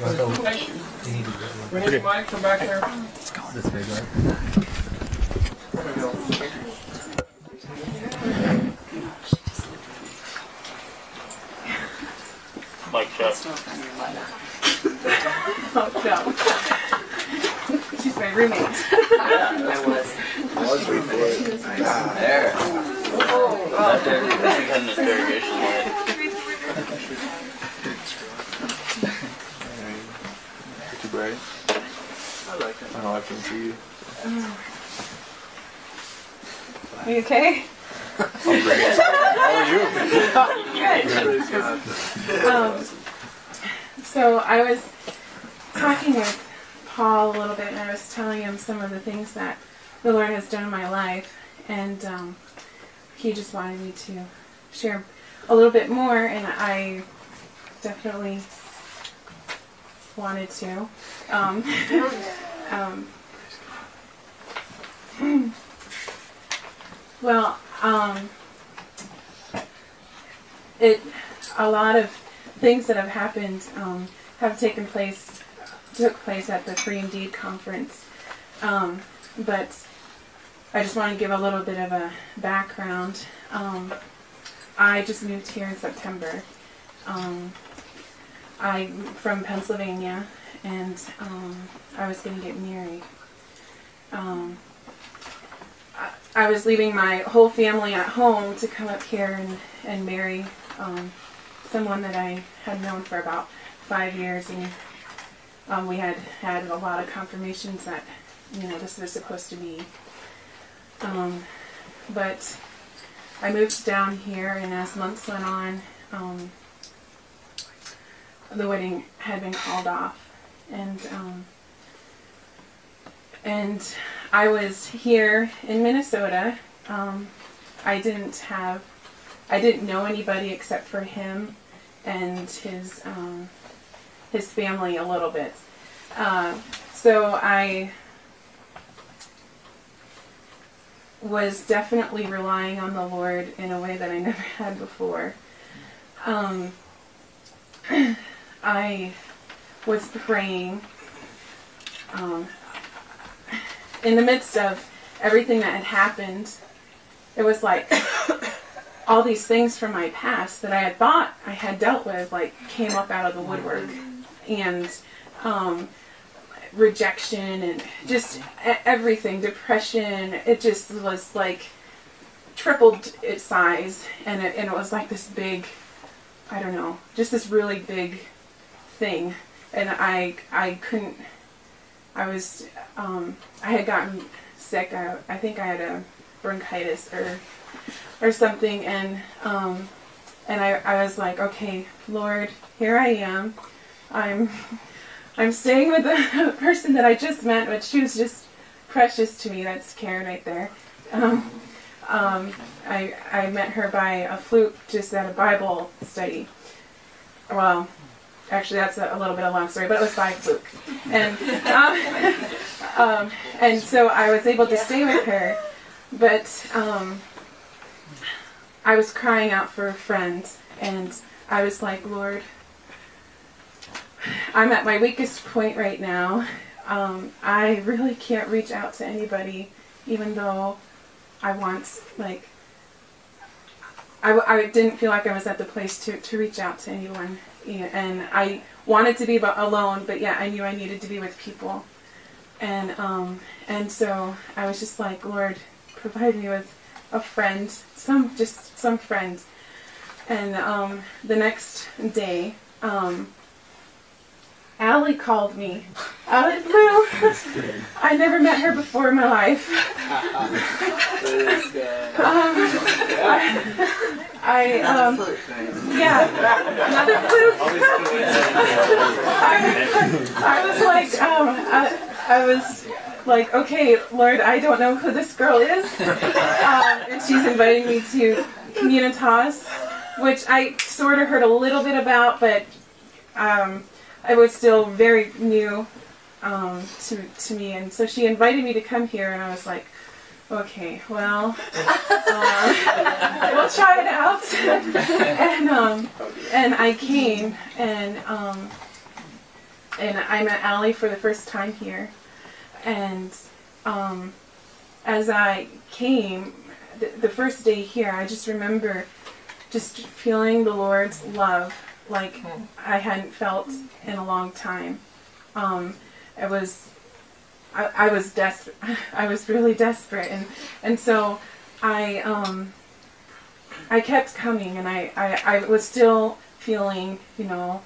We need a mic, come back here. This way, right? There we go. Mic check. Oh, no. She's my roommate. I was. There. That there. She had an interrogation line. Bright. I like it. I know I can see you. Are you okay? I'm great. How are you? Good. Um, so I was talking with Paul a little bit, and I was telling him some of the things that the Lord has done in my life, and um, he just wanted me to share a little bit more, and I definitely wanted to. Um, um, well, um, it a lot of things that have happened um, have taken place took place at the Free Indeed conference, um, but I just want to give a little bit of a background. Um, I just moved here in September. I'm from Pennsylvania, and um, I was going to get married. Um, I, I was leaving my whole family at home to come up here and, and marry um, someone that I had known for about five years, and um, we had had a lot of confirmations that you know this was supposed to be. Um, but I moved down here, and as months went on, um, the wedding had been called off, and um, and I was here in Minnesota. Um, I didn't have, I didn't know anybody except for him and his um, his family a little bit. Uh, so I was definitely relying on the Lord in a way that I never had before. Um, I was praying um, in the midst of everything that had happened. It was like all these things from my past that I had thought I had dealt with, like came up out of the woodwork, and um, rejection and just everything, depression. It just was like tripled its size, and it, and it was like this big, I don't know, just this really big thing, and I I couldn't. I was um, I had gotten sick. I, I think I had a bronchitis or or something, and um, and I, I was like, okay, Lord, here I am. I'm I'm staying with the person that I just met, but she was just precious to me. That's Karen right there. Um, um, I I met her by a fluke just at a Bible study. Well, actually, that's a, a little bit of a long story, but it was by fluke, and um, um, and so I was able to stay with her, but um, I was crying out for a friend, and I was like, Lord, I'm at my weakest point right now. Um, I really can't reach out to anybody, even though I want, like, I, I didn't feel like I was at the place to, to reach out to anyone. Yeah, And I wanted to be alone, but yeah, I knew I needed to be with people. And, um, and so I was just like, Lord, provide me with a friend, some, just some friends. And um, the next day, um, Allie called me out of the blue. I never met her before in my life. Um, I, I um, yeah, another. I, I was like, um, I, I was like, okay, Lord, I don't know who this girl is, um, and she's inviting me to Communitas, which I sort of heard a little bit about, but um, I was still very new um, to to me, and so she invited me to come here, and I was like, okay, well, uh, we'll try it out, and um, and I came, and um, and I met Allie for the first time here. And um, as I came, the, the first day here, I just remember just feeling the Lord's love like I hadn't felt in a long time. Um, it was, I, I was desperate. I was really desperate, and and so I um, I kept coming, and I, I, I was still feeling, you know,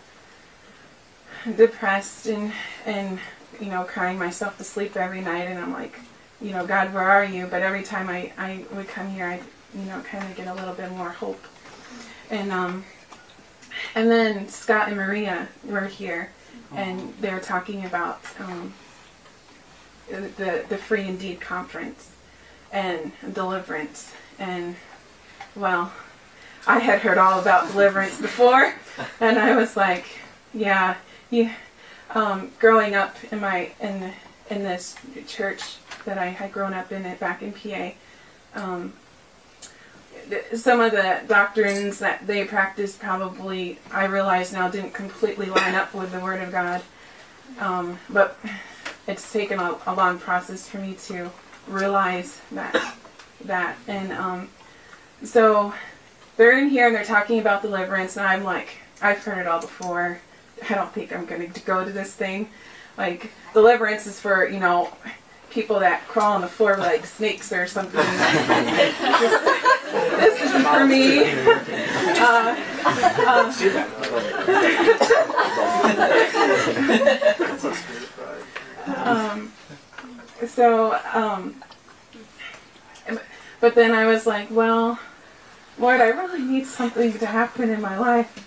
depressed and and you know crying myself to sleep every night, and I'm like, you know, God, where are you? But every time I, I would come here, I you know kind of get a little bit more hope, and um, and then Scott and Maria were here, and they were talking about um, the the Free Indeed conference and deliverance, and well, I had heard all about deliverance before, and I was like, yeah, you. Um, growing up in my in in this church that I had grown up in it back in PA, um, some of the doctrines that they practiced probably I realize now didn't completely line up with the Word of God, um, but it's taken a, a long process for me to realize that that and um, so they're in here and they're talking about deliverance and I'm like I've heard it all before. I don't think I'm going to go to this thing. Like deliverance is for you know people that crawl on the floor like snakes or something. this, this isn't for me. Uh, um, so, um, but then I was like, well, Lord, I really need something to happen in my life.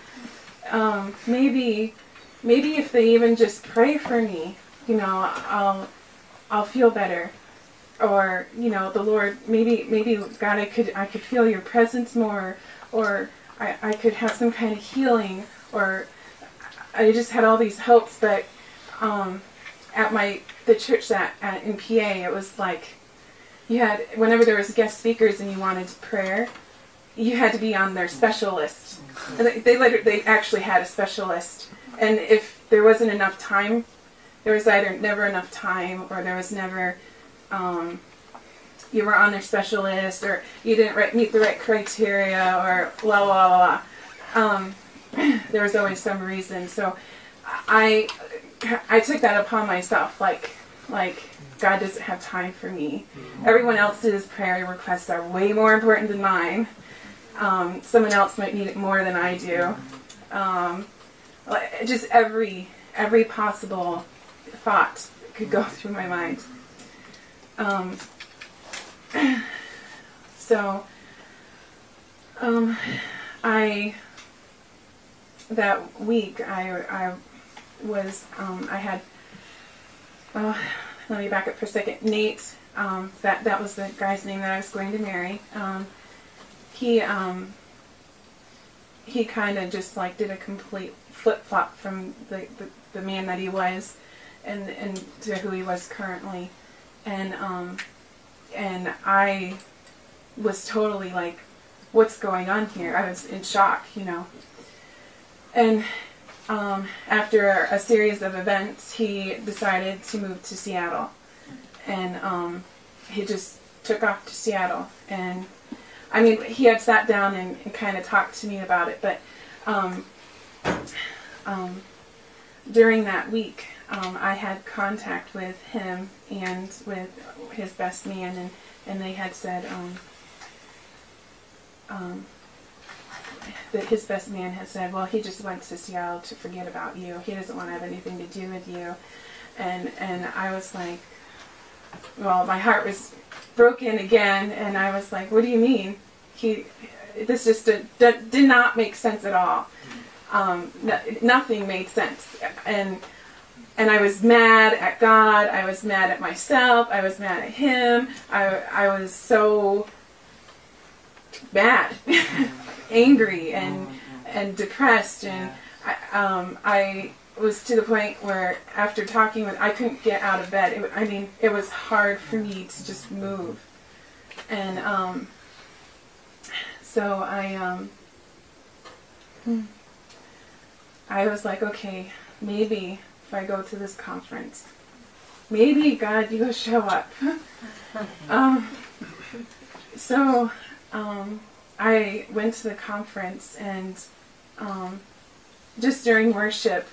Um, maybe, maybe if they even just pray for me, you know, I'll, I'll feel better. Or, you know, the Lord, maybe, maybe God, I could, I could feel your presence more, or I, I could have some kind of healing, or I just had all these hopes, but, um, at my, the church that, at, in PA, it was like, you had, whenever there was guest speakers and you wanted prayer, you had to be on their special list. And They, they, they actually had a specialist. And if there wasn't enough time, there was either never enough time or there was never, um, you were on their special list or you didn't right, meet the right criteria or blah, blah, blah, blah. Um, there was always some reason. So I, I took that upon myself. Like, like God doesn't have time for me. Everyone else's prayer requests are way more important than mine. Um, someone else might need it more than I do. Um, just every every possible thought could go through my mind. Um, so, um, I that week I I was um, I had. Uh, let me back up for a second. Nate, um, that that was the guy's name that I was going to marry. Um, he um, he kind of just like did a complete flip flop from the, the, the man that he was and and to who he was currently. And um and I was totally like what's going on here? I was in shock you know? And um, after a series of events he decided to move to Seattle. And um, he just took off to Seattle. And I mean, he had sat down and, and kind of talked to me about it, but um, um, during that week, um, I had contact with him and with his best man, and, and they had said um, um, that his best man had said, well, he just wants to Seattle to forget about you. He doesn't want to have anything to do with you. And, and I was like, well, my heart was broken again, and I was like, "What do you mean?" He, this just did, did, not make sense at all. Um, no, nothing made sense, and and I was mad at God. I was mad at myself. I was mad at him. I I was so mad, angry, and and depressed, and I, um, I was to the point where after talking with I couldn't get out of bed. It, I mean, it was hard for me to just move, and um, so I um, I was like, okay, maybe if I go to this conference. Maybe God, you'll show up. um, so um, I went to the conference and um, just during worship,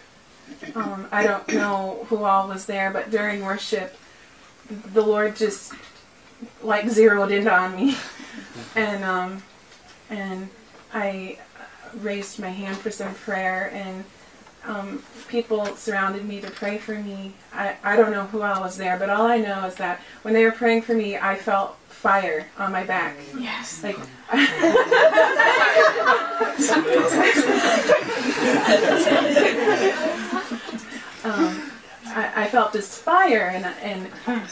um, I don't know who all was there, but during worship, the Lord just like zeroed in on me, and um, and I raised my hand for some prayer, and um, people surrounded me to pray for me. I, I don't know who all was there, but all I know is that when they were praying for me, I felt fire on my back. Yes. Like um, I, I felt this fire, and and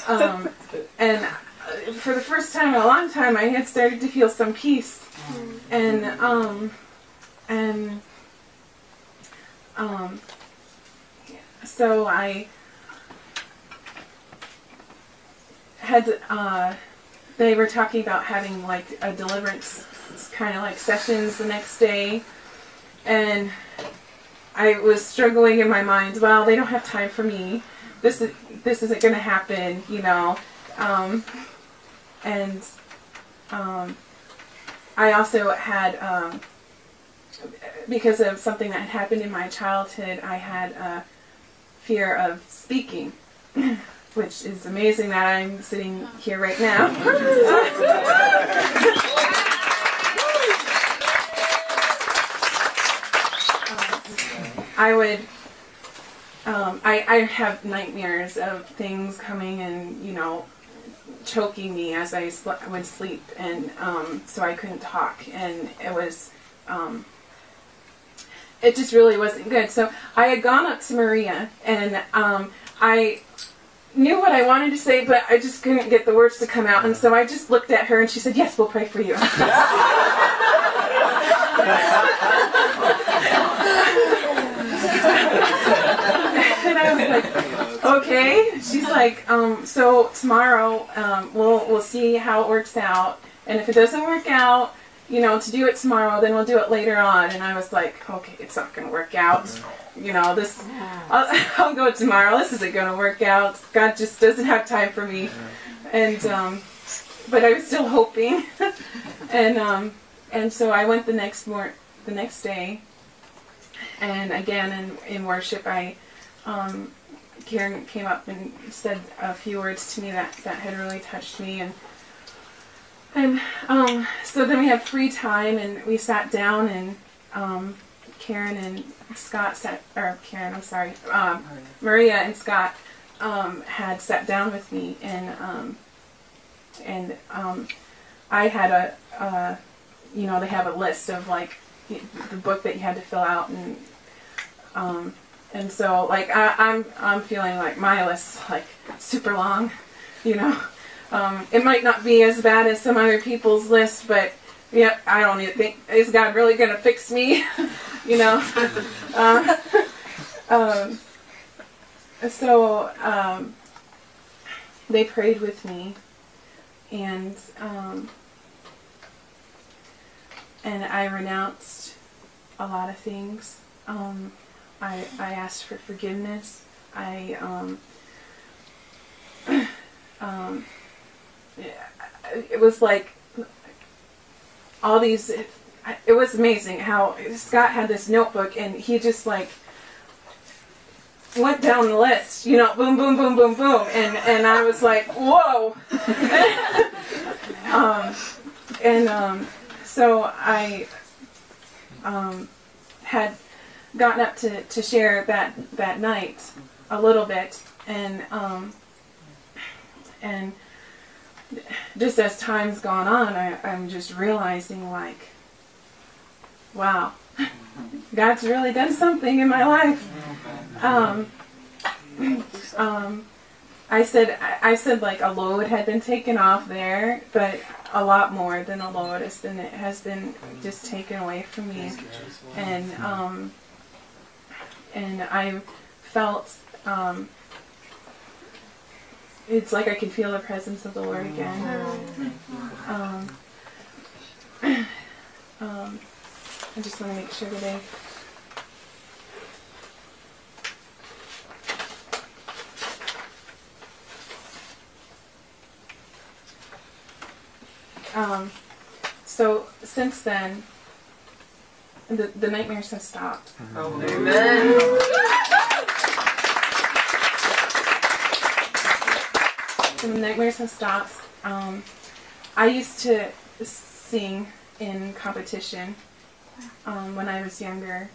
um, and uh, for the first time in a long time, I had started to feel some peace, and um, and um, so I had uh, they were talking about having like a deliverance kind of like sessions the next day, and I was struggling in my mind. Well, they don't have time for me. This is this isn't going to happen, you know. Um, and um, I also had um, because of something that had happened in my childhood. I had a fear of speaking. Which is amazing that I'm sitting here right now. I would. Um, I, I have nightmares of things coming and you know choking me as I sl- would sleep, and um, so I couldn't talk, and it was. Um, it just really wasn't good. So I had gone up to Maria, and um, I knew what I wanted to say, but I just couldn't get the words to come out, and so I just looked at her, and she said, "Yes, we'll pray for you." and I was like, okay. She's like, um, so tomorrow um, we'll we'll see how it works out, and if it doesn't work out, you know, to do it tomorrow, then we'll do it later on. And I was like, okay, it's not gonna work out. You know, this I'll, I'll go tomorrow. This isn't gonna work out. God just doesn't have time for me, and um, but I was still hoping, and um, and so I went the next mor- the next day, and again in in worship I um, Karen came up and said a few words to me that, that had really touched me and and um, so then we had free time and we sat down and um, Karen and Scott sat or Karen I'm sorry um, Maria and Scott um, had sat down with me and um, and um, I had a, you know they have a list of like the book that you had to fill out and and so like I, I'm I'm feeling like my list's like super long, you know. Um, it might not be as bad as some other people's list, but yeah, I don't even think is God really gonna fix me, you know. uh, um, so um, they prayed with me, and um, and I renounced a lot of things. Um, I, I asked for forgiveness. I um, um, it was like all these. It was amazing how Scott had this notebook and he just like went down the list, you know, boom, boom, boom, boom, boom, and and I was like, whoa. um, and um, so I um, had gotten up to, to share that that night a little bit and um, and just as time's gone on I, I'm just realizing like wow God's really done something in my life. Um, um, I said I, I said like a load had been taken off there but a lot more than a load has been it has been just taken away from me. And um, and I felt um, it's like I can feel the presence of the Lord mm-hmm. again. Um, um, I just want to make sure today. Um, so since then, the, the nightmares have stopped. Amen. The nightmares have stopped. Um, I used to sing in competition um, when I was younger,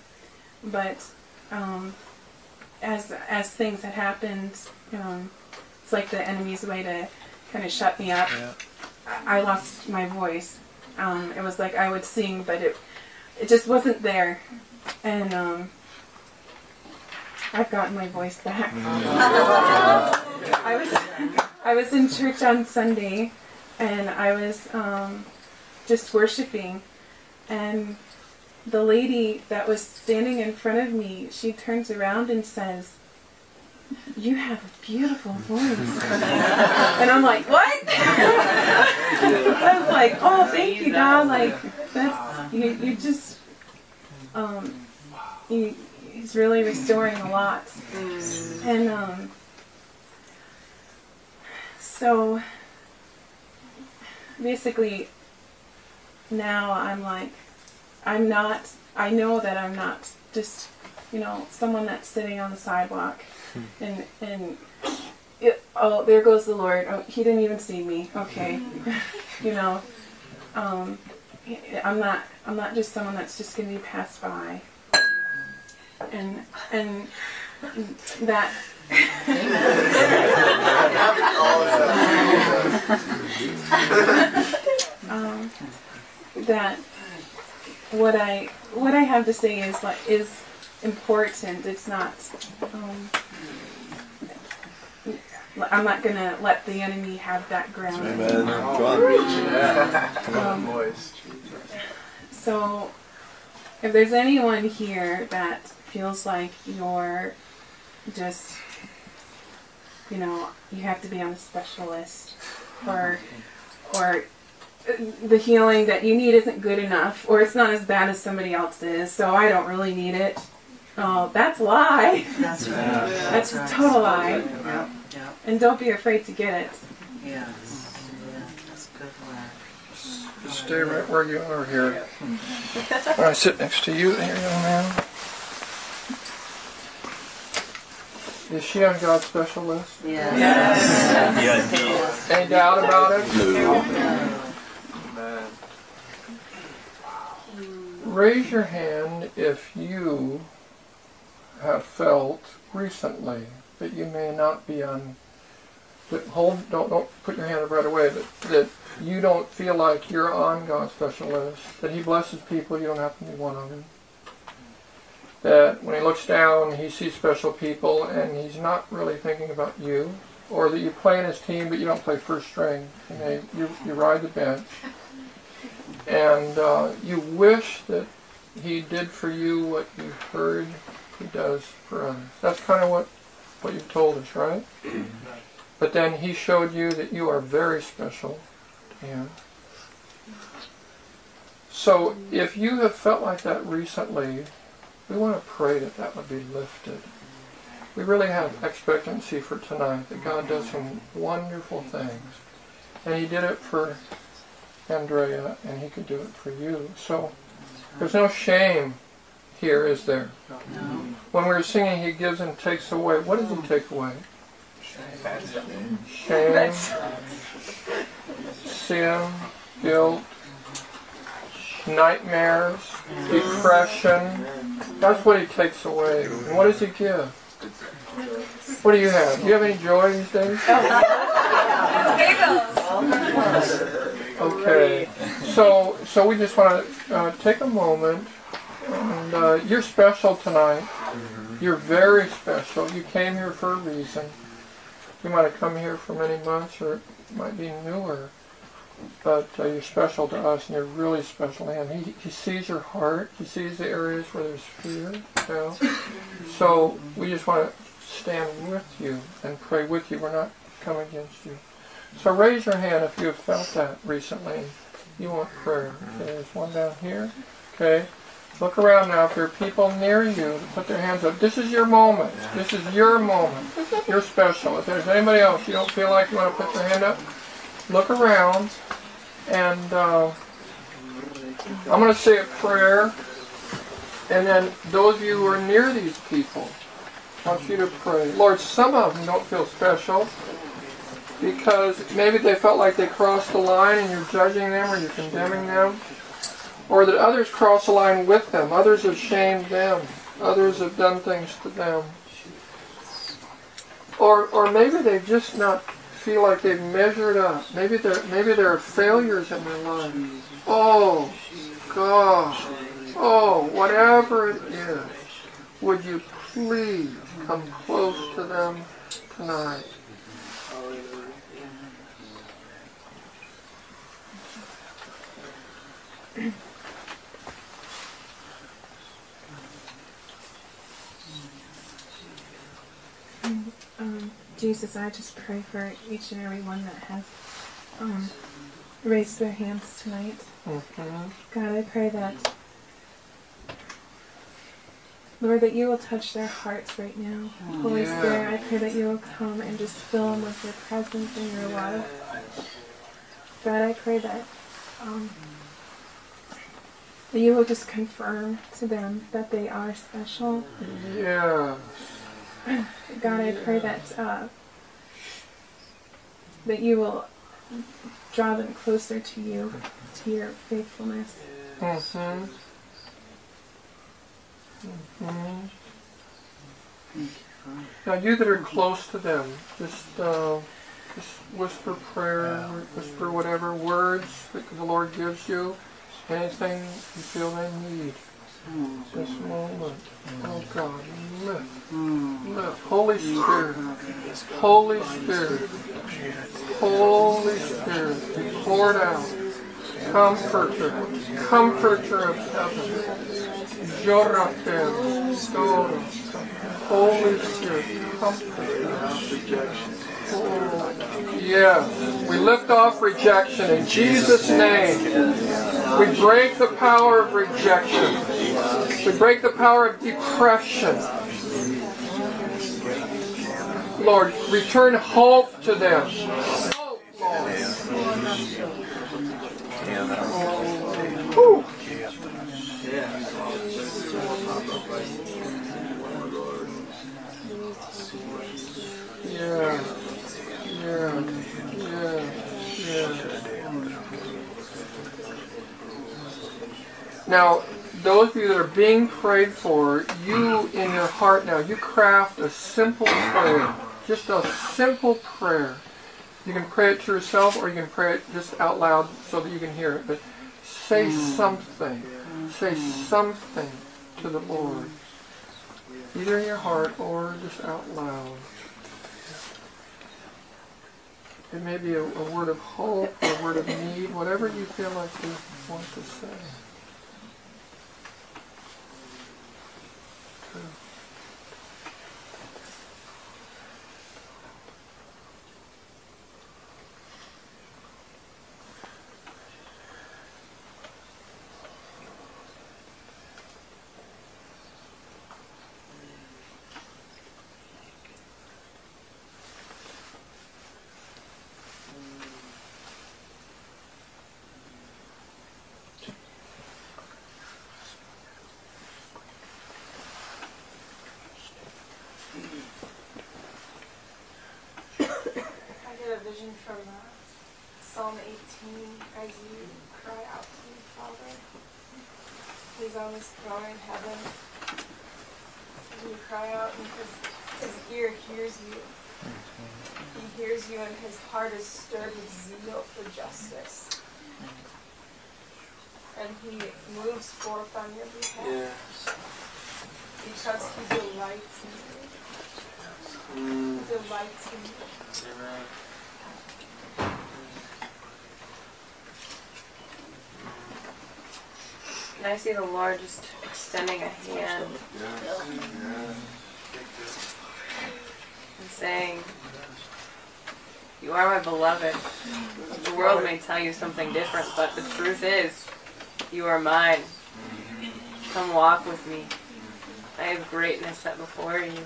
but um, as as things had happened, um, it's like the enemy's way to kind of shut me up. Yeah. I I lost my voice. Um, it was like I would sing, but it it just wasn't there, and um, I've gotten my voice back. I was I was in church on Sunday, and I was um, just worshiping, and the lady that was standing in front of me, she turns around and says, "You have a beautiful voice," and I'm like, "What?" I was like, "Oh, thank you, God! Like that's you. You just um, he, he's really restoring a lot." And um, so basically, now I'm like, I'm not, I know that I'm not just, you know, someone that's sitting on the sidewalk and, and, it, oh, there goes the Lord. Oh, he didn't even see me. Okay. you know, um, I'm not, I'm not just someone that's just going to be passed by. And, and that um, that what I what I have to say is like is important. It's not. Um, I'm not gonna let the enemy have that ground. Amen. Come on. Um. So, if there's anyone here that feels like you're just, you know, you have to be on a specialist, or, or the healing that you need isn't good enough, or it's not as bad as somebody else's, so I don't really need it. Oh, that's a lie. That's right. That's a total lie. Yep, yep, And don't be afraid to get it. yes. Yeah, that's good work. Just stay right where you are here. When I sit next to you here, young man. Is she on God's special list? Yeah. Yeah, Any doubt about it? No. Raise your hand if you have felt recently that you may not be on. But hold, don't don't put your hand up right away. But that you don't feel like you're on God's special list. That He blesses people, you don't have to be one of them. That when He looks down, He sees special people, and He's not really thinking about you. Or that you play in His team, but you don't play first string. You, you, you ride the bench and uh, you wish that he did for you what you heard he does for others. That's kind of what what you've told us, right? But then he showed you that you are very special to him. So if you have felt like that recently, we want to pray that that would be lifted. We really have expectancy for tonight that God does some wonderful things. And he did it for Andrea, and he could do it for you. So there's no shame here, is there? When we were singing, he gives and takes away. What does he take away? Shame, sin, guilt, nightmares, depression. That's what he takes away. And what does he give? What do you have? Do you have any joy these days? Okay, so so we just want to uh, take a moment, and uh, you're special tonight. You're very special. You came here for a reason. You might have come here for many months, or it might be newer, but uh, you're special to us, and you're really special to him. He, he sees your heart. He sees the areas where there's fear. You know? So we just want to stand with you and pray with you. We're not coming against you. So raise your hand if you have felt that recently. You want prayer. Okay, there's one down here. Okay. Look around now. If there are people near you, put their hands up. This is your moment. This is your moment. You're special. If there's anybody else you don't feel like you want to put your hand up, look around. And uh, I'm going to say a prayer. And then those of you who are near these people, I want you to pray. Lord, some of them don't feel special because maybe they felt like they crossed the line and you're judging them or you're condemning them. Or that others cross the line with them. Others have shamed them. Others have done things to them. Or, or maybe they've just not feel like they've measured up. Maybe there, maybe there are failures in their life. Oh, God. Oh, whatever it is, would you please come close to them tonight? Um, Jesus, I just pray for each and every one that has um, raised their hands tonight. Mhm. God, I pray that, Lord, that you will touch their hearts right now. Holy Yeah. Spirit, I pray that you will come and just fill them with your presence and your love. God, I pray that, um, that you will just confirm to them that they are special. Yeah. God, I pray that uh, that you will draw them closer to you, to your faithfulness. Mm-hmm. Mm-hmm. Now, you that are close to them, just uh, just whisper prayer, whisper whatever words that the Lord gives you, anything you feel they need. This moment, oh God, lift, hmm. lift, Holy Spirit, Holy Spirit, Holy Spirit, be poured out. Comforter, Comforter of heaven, Dora, Holy Spirit, Comforter. Oh, yes, we lift off rejection in Jesus' name. We break the power of rejection. We break the power of depression. Lord, return hope to them. Hope, Lord. Whew. Yeah, yeah, yeah, yeah. Now, those of you that are being prayed for, you in your heart now, you craft a simple prayer. Just a simple prayer. You can pray it to yourself or you can pray it just out loud so that you can hear it. But say mm. something. Say mm. something to the Lord. Either in your heart or just out loud. It may be a, a word of hope a word of need, whatever you feel like you want to say. I get a vision from uh, Psalm 18 as you cry out to me, Father. He's on his throne in heaven. You cry out and his, his ear hears you. He hears you and his heart is stirred with zeal for justice. And he moves forth on your behalf because he delights in you. He delights in you. And I see the Lord just extending a hand and saying, You are my beloved. The world may tell you something different, but the truth is, you are mine. Come walk with me. I have greatness set before you.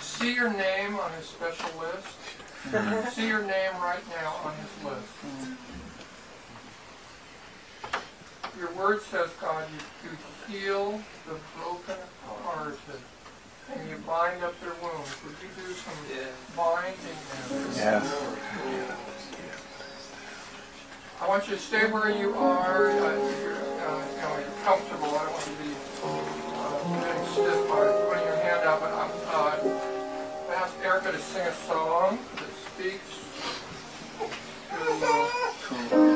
See your name on his special list. Mm-hmm. See your name right now on his list. Your word says, God, you, you heal the broken brokenhearted and you bind up their wounds. Would you do some yeah. binding? Yes. Yeah. I want you to stay where you are. Uh, you're, uh, you know, you're comfortable. I don't want you to be uh, stiff by putting your hand out, but I'm uh, ask Erica to sing a song that speaks to. Uh,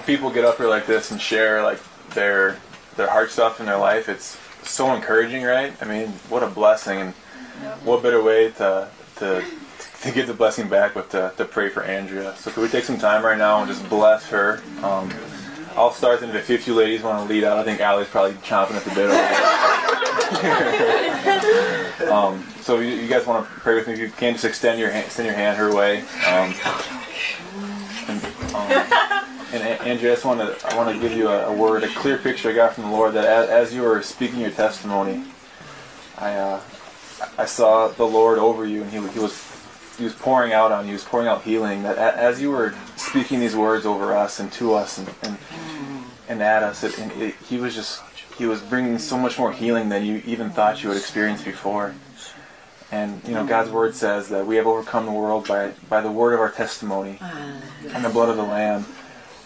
when people get up here like this and share like their their heart stuff in their life, it's so encouraging, right? I mean, what a blessing, and what better way to to to give the blessing back, but to, to pray for Andrea. So, could we take some time right now and just bless her? Um, I'll start, and if you ladies want to lead out, I think Allie's probably chomping at the bit over there. um, so, you, you guys want to pray with me? If you can, just extend your hand, extend your hand her way. Um, and A- Andrea, I just want to I want to give you a, a word, a clear picture I got from the Lord that as, as you were speaking your testimony, I uh, I saw the Lord over you, and he, he was he was pouring out on you, he was pouring out healing. That as you were speaking these words over us and to us and and, and at us, it, and it, he was just he was bringing so much more healing than you even thought you would experience before. And you know, God's word says that we have overcome the world by by the word of our testimony and the blood of the Lamb.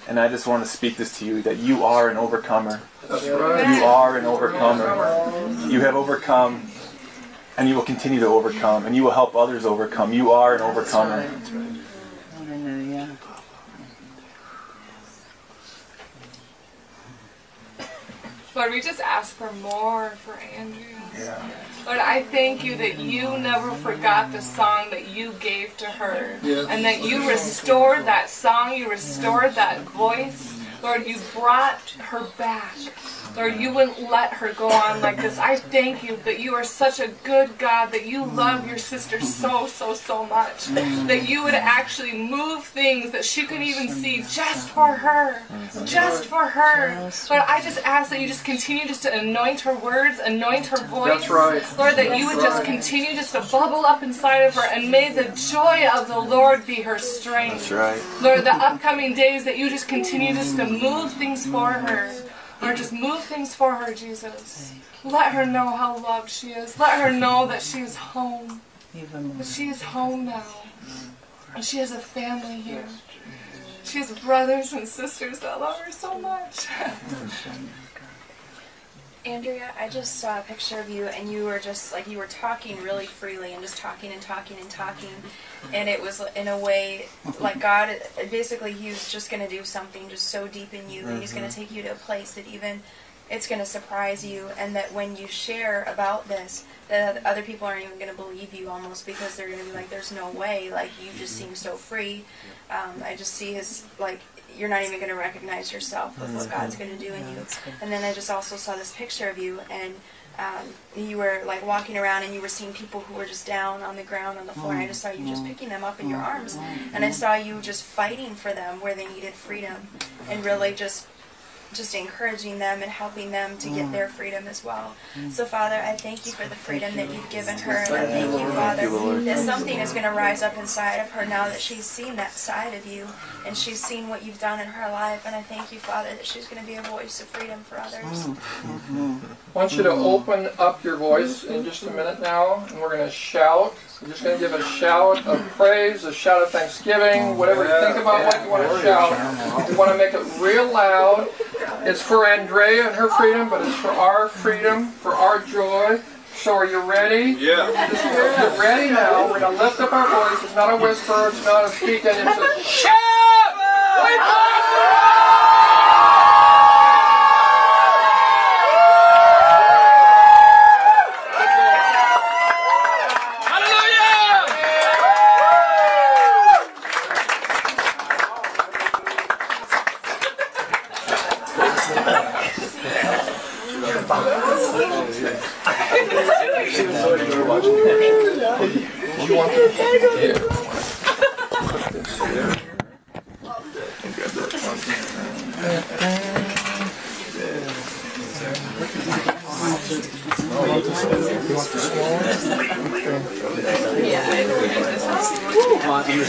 And I just want to speak this to you that you are an overcomer. That's right. You are an overcomer. You have overcome, and you will continue to overcome, and you will help others overcome. You are an overcomer. Hallelujah. Lord, we just ask for more for Andrea. Lord, I thank you that you never forgot the song that you gave to her. Yes. And that you restored that song, you restored that voice. Lord, you brought her back. Lord, you wouldn't let her go on like this. I thank you that you are such a good God, that you love your sister so, so, so much. That you would actually move things that she couldn't even see just for her. Just for her. Lord, I just ask that you just continue just to anoint her words, anoint her voice. Right. Lord, that you would just continue just to bubble up inside of her, and may the joy of the Lord be her strength. That's right. Lord, the upcoming days that you just continue just to move things for her. Lord, just move things for her, Jesus. Let her know how loved she is. Let her know that she is home. That she is home now. And she has a family here. She has brothers and sisters that love her so much. Andrea, I just saw a picture of you, and you were just like you were talking really freely and just talking and talking and talking, and it was in a way like God. Basically, He was just going to do something just so deep in you, and He's going to take you to a place that even it's going to surprise you, and that when you share about this, that other people aren't even going to believe you almost because they're going to be like, "There's no way!" Like you just seem so free. Um, I just see His like you're not even going to recognize yourself with what mm-hmm. God's going to do in you. And then I just also saw this picture of you, and um, you were like walking around, and you were seeing people who were just down on the ground on the floor. And I just saw you just mm-hmm. picking them up in your mm-hmm. arms, and I saw you just fighting for them where they needed freedom, and really just just encouraging them and helping them to get mm. their freedom as well. Mm. So, Father, I thank you for the freedom that you've given her, and I thank you, Father, that something is going to rise up inside of her now that she's seen that side of you and she's seen what you've done in her life. And I thank you, Father, that she's going to be a voice of freedom for others. Mm. Mm-hmm. I want you to open up your voice in just a minute now, and we're going to shout. We're just going to give a shout of praise, a shout of thanksgiving, whatever you think about what you want to shout. You want to make it real loud. It's for Andrea and her freedom, but it's for our freedom, for our joy. So are you ready? Yeah. Just get ready now. We're going to lift up our voice. It's not a whisper. It's not a speaking. It's a shout! You want to? Here.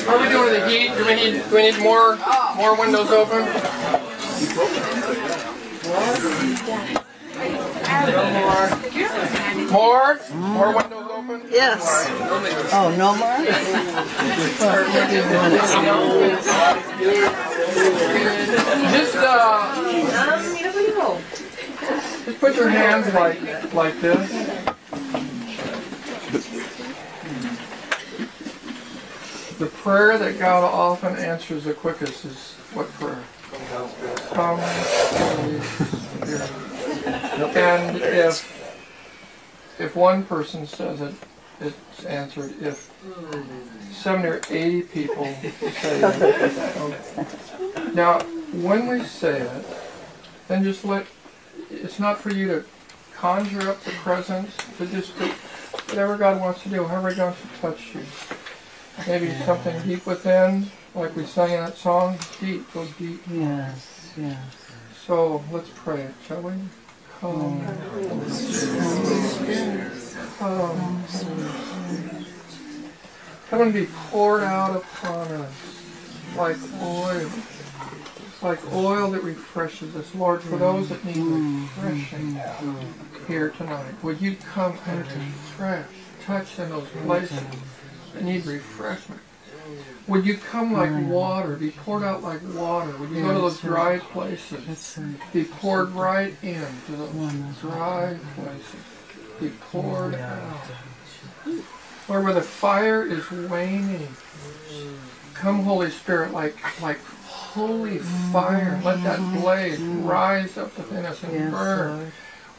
How are we doing with the heat? Do we need do we need more more windows open? More? More windows open? Yes. Oh, no more? Just, uh, just put your hands like, like this. The prayer that God often answers the quickest is what prayer? Come, Holy Spirit. And if if one person says it, it's answered. If seventy or eighty people say it, now when we say it, then just let. It's not for you to conjure up the presence, but just to, whatever God wants to do, however He wants to touch you. Maybe something deep within, like we sang in that song. Deep, go deep. Yes, yes. So let's pray it, shall we? Come. And be poured out upon us like oil. Like oil that refreshes us. Lord, for those that need refreshing here tonight, would you come and refresh, touch in those places that need refreshment? Would you come like water, be poured out like water? Would you go to those dry places? Right. be poured right into those dry places. Be poured out. Lord, where the fire is waning, come, Holy Spirit, like like holy fire. Let that blaze rise up within us and Yes, burn. Lord.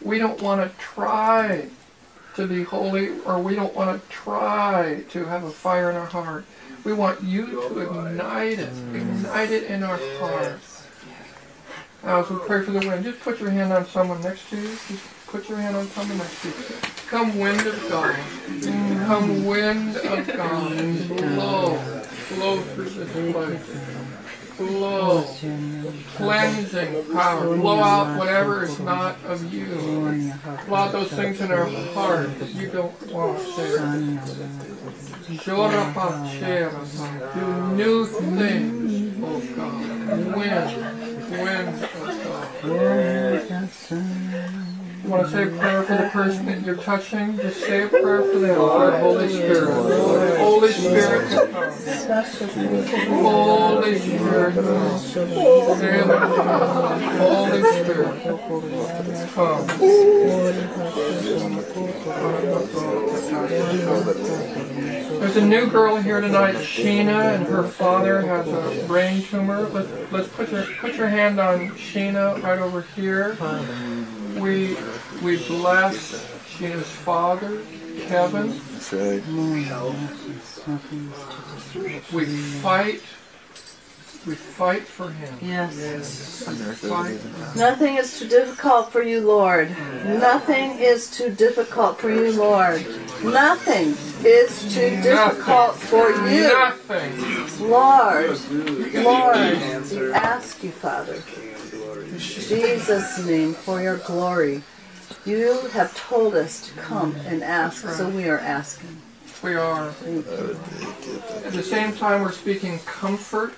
We don't want to try to be holy, or we don't want to try to have a fire in our heart. We want you to ignite it, ignite it in our hearts. Now, as we pray for the wind, just put your hand on someone next to you. Just put your hand on someone next to you. Come, wind of God. Come, wind of God, blow, blow through this place. Blow, cleansing power. Blow out whatever is not of you. Blow out those things in our heart that you don't want there. Do new things, oh God. Wind, wind of God. You want to say a prayer for the person that you're touching? Just say a prayer for them. Lord, Holy Spirit. Holy Spirit. Holy Spirit. Holy Spirit, come. There's a new girl here tonight, Sheena, and her father has a brain tumor. Let's, let's put your put your hand on Sheena right over here. We we bless his father, Kevin. That's right. We fight. We fight for him. Yes. Fight. Nothing is too difficult for you, Lord. Nothing is too difficult for you, Lord. Nothing is too difficult for you, Nothing. Lord. Lord, we ask you, Father, in Jesus' name, for your glory. You have told us to come and ask, so we are asking. We are. At the same time, we're speaking comfort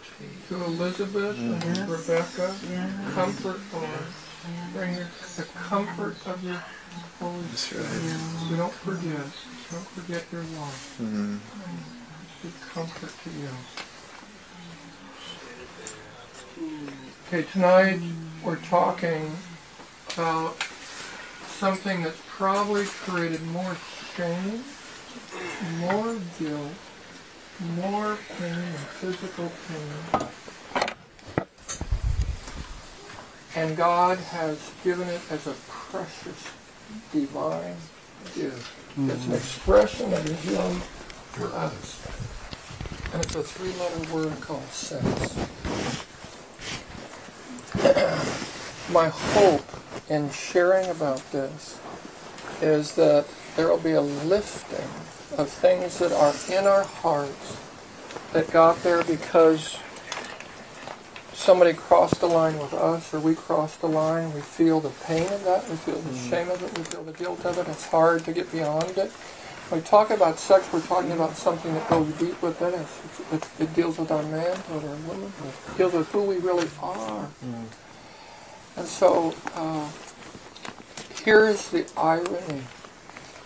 to Elizabeth and Rebecca. Comfort, Lord. Bring the comfort of your Holy Spirit. We don't forget. Don't forget your love. Mm-hmm. Speak comfort to you. Okay, tonight we're talking about something that's probably created more shame, more guilt, more pain and physical pain. And God has given it as a precious divine gift. It's an expression of His love for us. And it's a three-letter word called sex. My hope in sharing about this is that there will be a lifting of things that are in our hearts that got there because somebody crossed the line with us or we crossed the line. We feel the pain of that. We feel the mm-hmm. shame of it. We feel the guilt of it. It's hard to get beyond it. When we talk about sex, we're talking about something that goes deep within us. It's, it, it deals with our manhood, our womanhood. It deals with who we really are. Mm-hmm. And so, uh, here's the irony.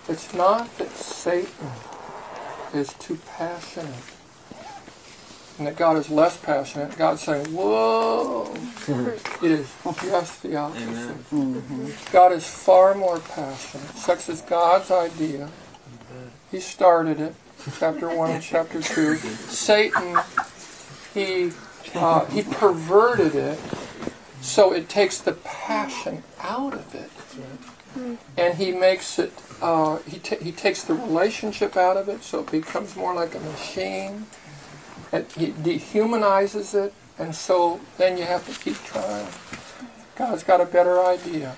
It's not that Satan is too passionate and that God is less passionate. God's saying, whoa. it is just the opposite. God is far more passionate. Sex is God's idea. He started it. Chapter 1 and chapter 2. Satan, he, uh, he perverted it so it takes the passion out of it. And he makes it, uh, he, he takes the relationship out of it so it becomes more like a machine. And he dehumanizes it, and so then you have to keep trying. God's got a better idea.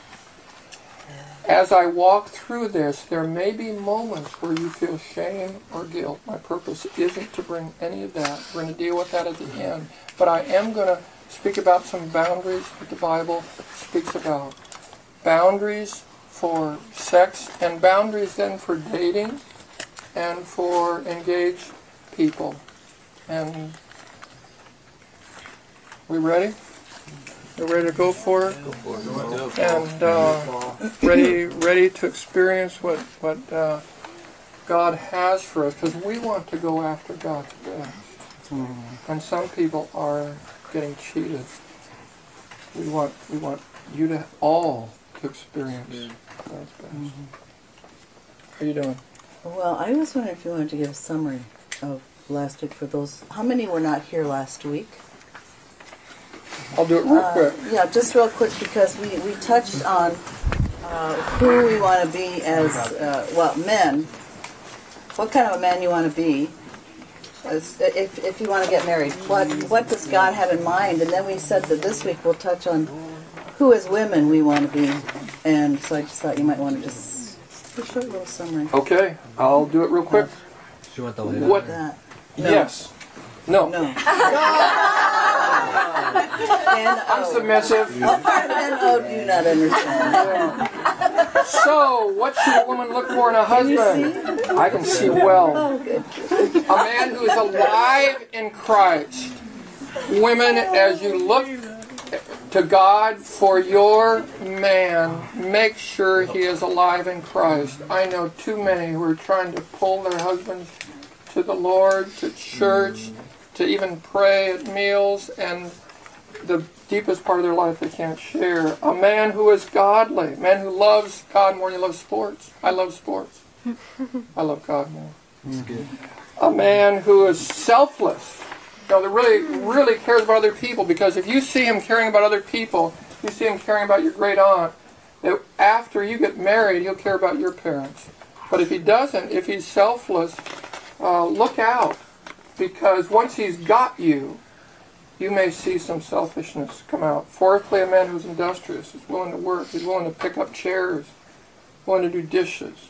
As I walk through this, there may be moments where you feel shame or guilt. My purpose isn't to bring any of that. We're going to deal with that at the end. But I am going to speak about some boundaries that the Bible speaks about. Boundaries for sex and boundaries then for dating and for engaged people. And we ready? You ready to go for it? And uh, ready, ready to experience what what uh, God has for us, because we want to go after God's best. And some people are getting cheated. We want we want you to all to experience God's best. How you doing? Well, I was wondering if you wanted to give a summary of last week for those. How many were not here last week? I'll do it real Uh, quick. yeah, just real quick because we, we touched on uh, who we want to be as, uh, well, men. What kind of a man you want to be as, if, if you want to get married. What, what does God have in mind? And then we said that this week we'll touch on who as women we want to be. And so I just thought you might want to just do a short little summary Okay, I'll do it real quick. of What? that. Yes. No. No. and I'm submissive. and oh, do not understand. So, what should a woman look for in a husband? I can see well. A man who is alive in Christ. Women, as you look to God for your man, make sure he is alive in Christ. I know too many who are trying to pull their husbands to the Lord, to church, to even pray at meals, and the deepest part of their life they can't share. A man who is godly, a man who loves God more than he loves sports. I love sports. I love God more. A man who is selfless. You know, that really, really cares about other people. Because if you see him caring about other people, you see him caring about your great aunt, that after you get married, he'll care about your parents. But if he doesn't, if he's selfless, uh, look out. Because once he's got you, you may see some selfishness come out. Fourthly, a man who's industrious, is willing to work, he's willing to pick up chairs, willing to do dishes,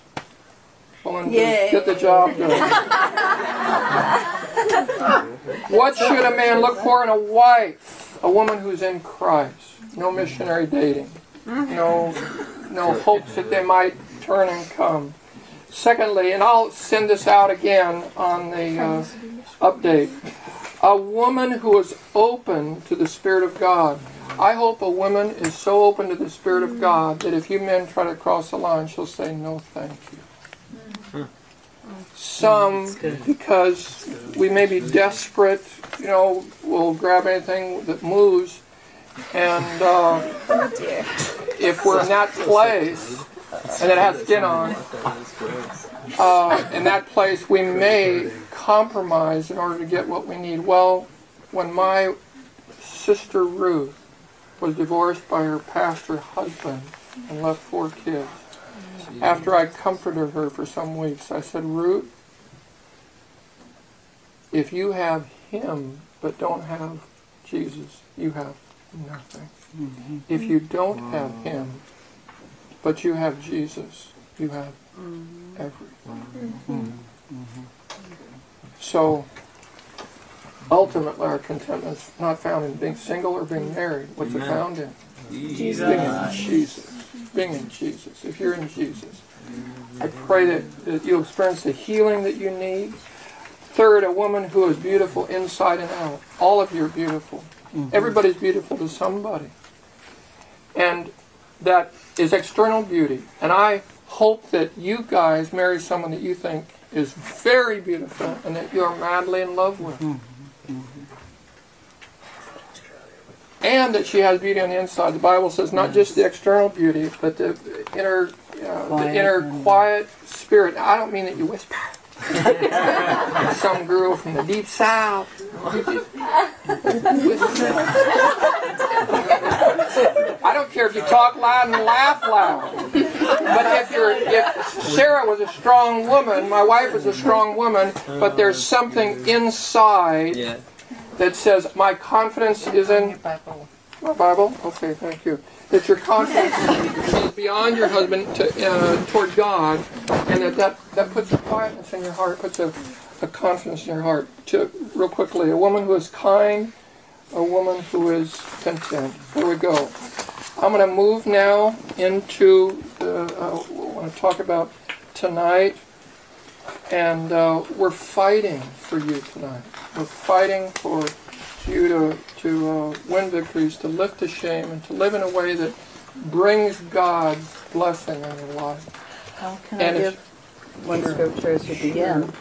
willing to get the job done. what should a man look for in a wife? A woman who's in Christ. No missionary dating. No, no hopes that they might turn and come. Secondly, and I'll send this out again on the uh, update a woman who is open to the Spirit of God. I hope a woman is so open to the Spirit of God that if you men try to cross the line, she'll say, No, thank you. Some, because we may be desperate, you know, we'll grab anything that moves. And uh, if we're in that place, and it has skin on, uh, in that place we may compromise in order to get what we need. Well, when my sister Ruth was divorced by her pastor husband and left four kids, after I comforted her for some weeks, I said, Ruth, if you have him but don't have Jesus, you have nothing. If you don't have him but you have Jesus, you have everything. So, ultimately, our contentment is not found in being single or being married. What's it found in? Jesus. Being in Jesus. Being in Jesus. If you're in Jesus, I pray that, that you'll experience the healing that you need. Third, a woman who is beautiful inside and out. All of you are beautiful. Mm-hmm. Everybody's beautiful to somebody. And that is external beauty. And I hope that you guys marry someone that you think is very beautiful and that you're madly in love with. And that she has beauty on the inside. The Bible says not just the external beauty, but the inner, uh, the Quiet inner and- quiet spirit. I don't mean that you whisper. Some girl from the deep south. I don't care if you talk loud and laugh loud. But if you're, if Sarah was a strong woman, my wife is a strong woman, but there's something inside that says my confidence is in my Bible. Okay, thank you. That your confidence is beyond your husband to, uh, toward God, and that, that that puts a quietness in your heart, puts a, a confidence in your heart. To real quickly, a woman who is kind, a woman who is content. Here we go. I'm going to move now into the, uh, what I want to talk about tonight, and uh, we're fighting for you tonight. We're fighting for you to, to uh, win victories, to lift the shame, and to live in a way that brings God's blessing in your life. How can And I give one scripture as we begin?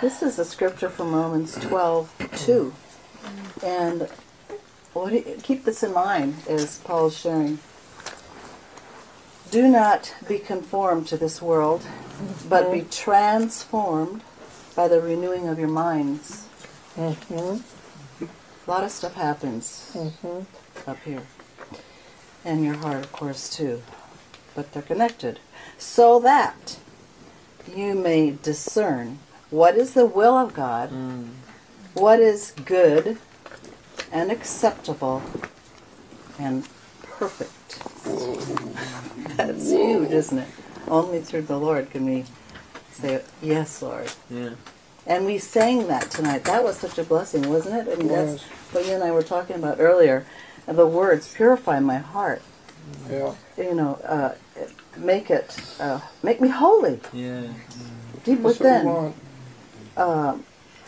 This is a scripture from Romans 12, 2. And what keep this in mind as Paul is sharing. Do not be conformed to this world, but be transformed by the renewing of your minds. Mm-hmm. A lot of stuff happens Mm-hmm. up here. And your heart, of course, too. But they're connected. So that you may discern what is the will of God, what is good and acceptable and perfect. That's huge, isn't it? Only through the Lord can we say, Yes, Lord. Yeah. And we sang that tonight. That was such a blessing, wasn't it? I mean, that's what you and I were talking about earlier. The words purify my heart. Yeah. You know, uh, make it, uh, make me holy Yeah. deep That's what we within. want. Uh,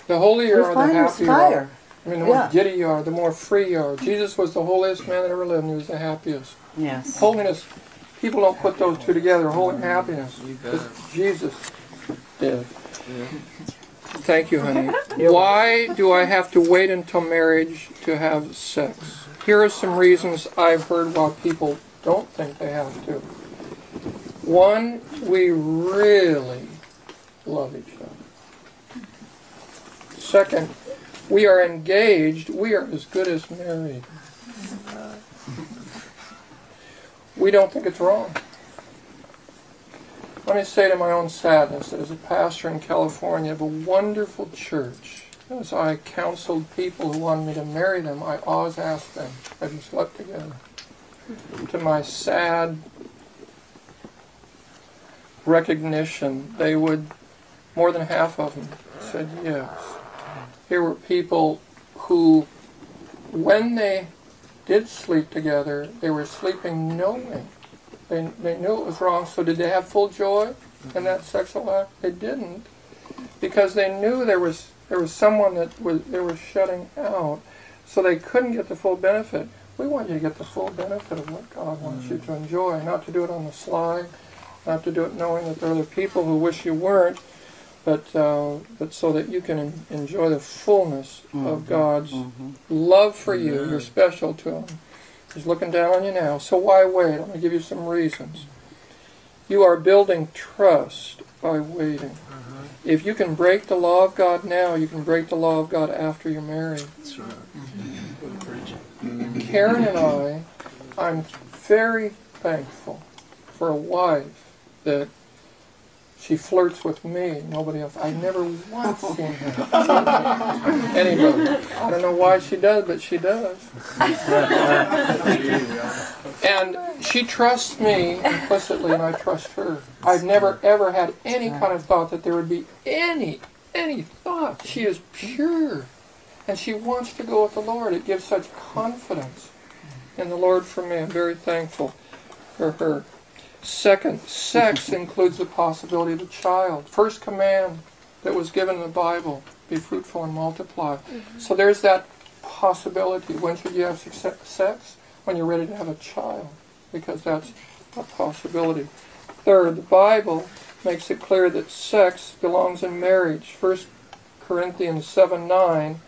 The holier are, the happier fire. I mean, the more Yeah. giddy you are, the more free you are. Jesus was the holiest man that ever lived, and he was the happiest. Yes. Holiness, people don't put those two together. Holy and happiness. You got Because it. Jesus did. Yeah. Thank you, honey. Why do I have to wait until marriage to have sex? Here are some reasons I've heard why people don't think they have to. One, we really love each other. Second, we are engaged. We are as good as married. We don't think it's wrong. Let me say to my own sadness that as a pastor in California of a wonderful church, as I counseled people who wanted me to marry them, I always asked them, have you slept together? To my sad recognition, they would, more than half of them said yes. Here were people who, when they did sleep together, they were sleeping knowing. They, they knew it was wrong, so did they have full joy in that sexual act? They didn't, because they knew there was there was someone that was they were shutting out, so they couldn't get the full benefit. We want you to get the full benefit of what God wants you to mm. enjoy, not to do it on the sly, not to do it knowing that there are other people who wish you weren't, but uh, but so that you can enjoy the fullness of mm-hmm. God's mm-hmm. love for you. You're special to Him. He's looking down on you now. So why wait? Let me give you some reasons. You are building trust by waiting. Mm-hmm. If you can break the law of God now, you can break the law of God after you're married. That's right. Karen and I, I'm very thankful for a wife that she flirts with me, nobody else. I've never once seen her. Anybody. I don't know why she does, but she does. And she trusts me implicitly, and I trust her. I've never ever had any kind of thought that there would be any, any thought. She is pure, and she wants to go with the Lord. It gives such confidence in the Lord for me. I'm very thankful for her. Second, sex includes the possibility of a child. First command that was given in the Bible: be fruitful and multiply. Mm-hmm. So there's that possibility. When should you have success- sex? When you're ready to have a child. because that's a possibility. Third, the Bible makes it clear that sex belongs in marriage. 1 Corinthians 7 9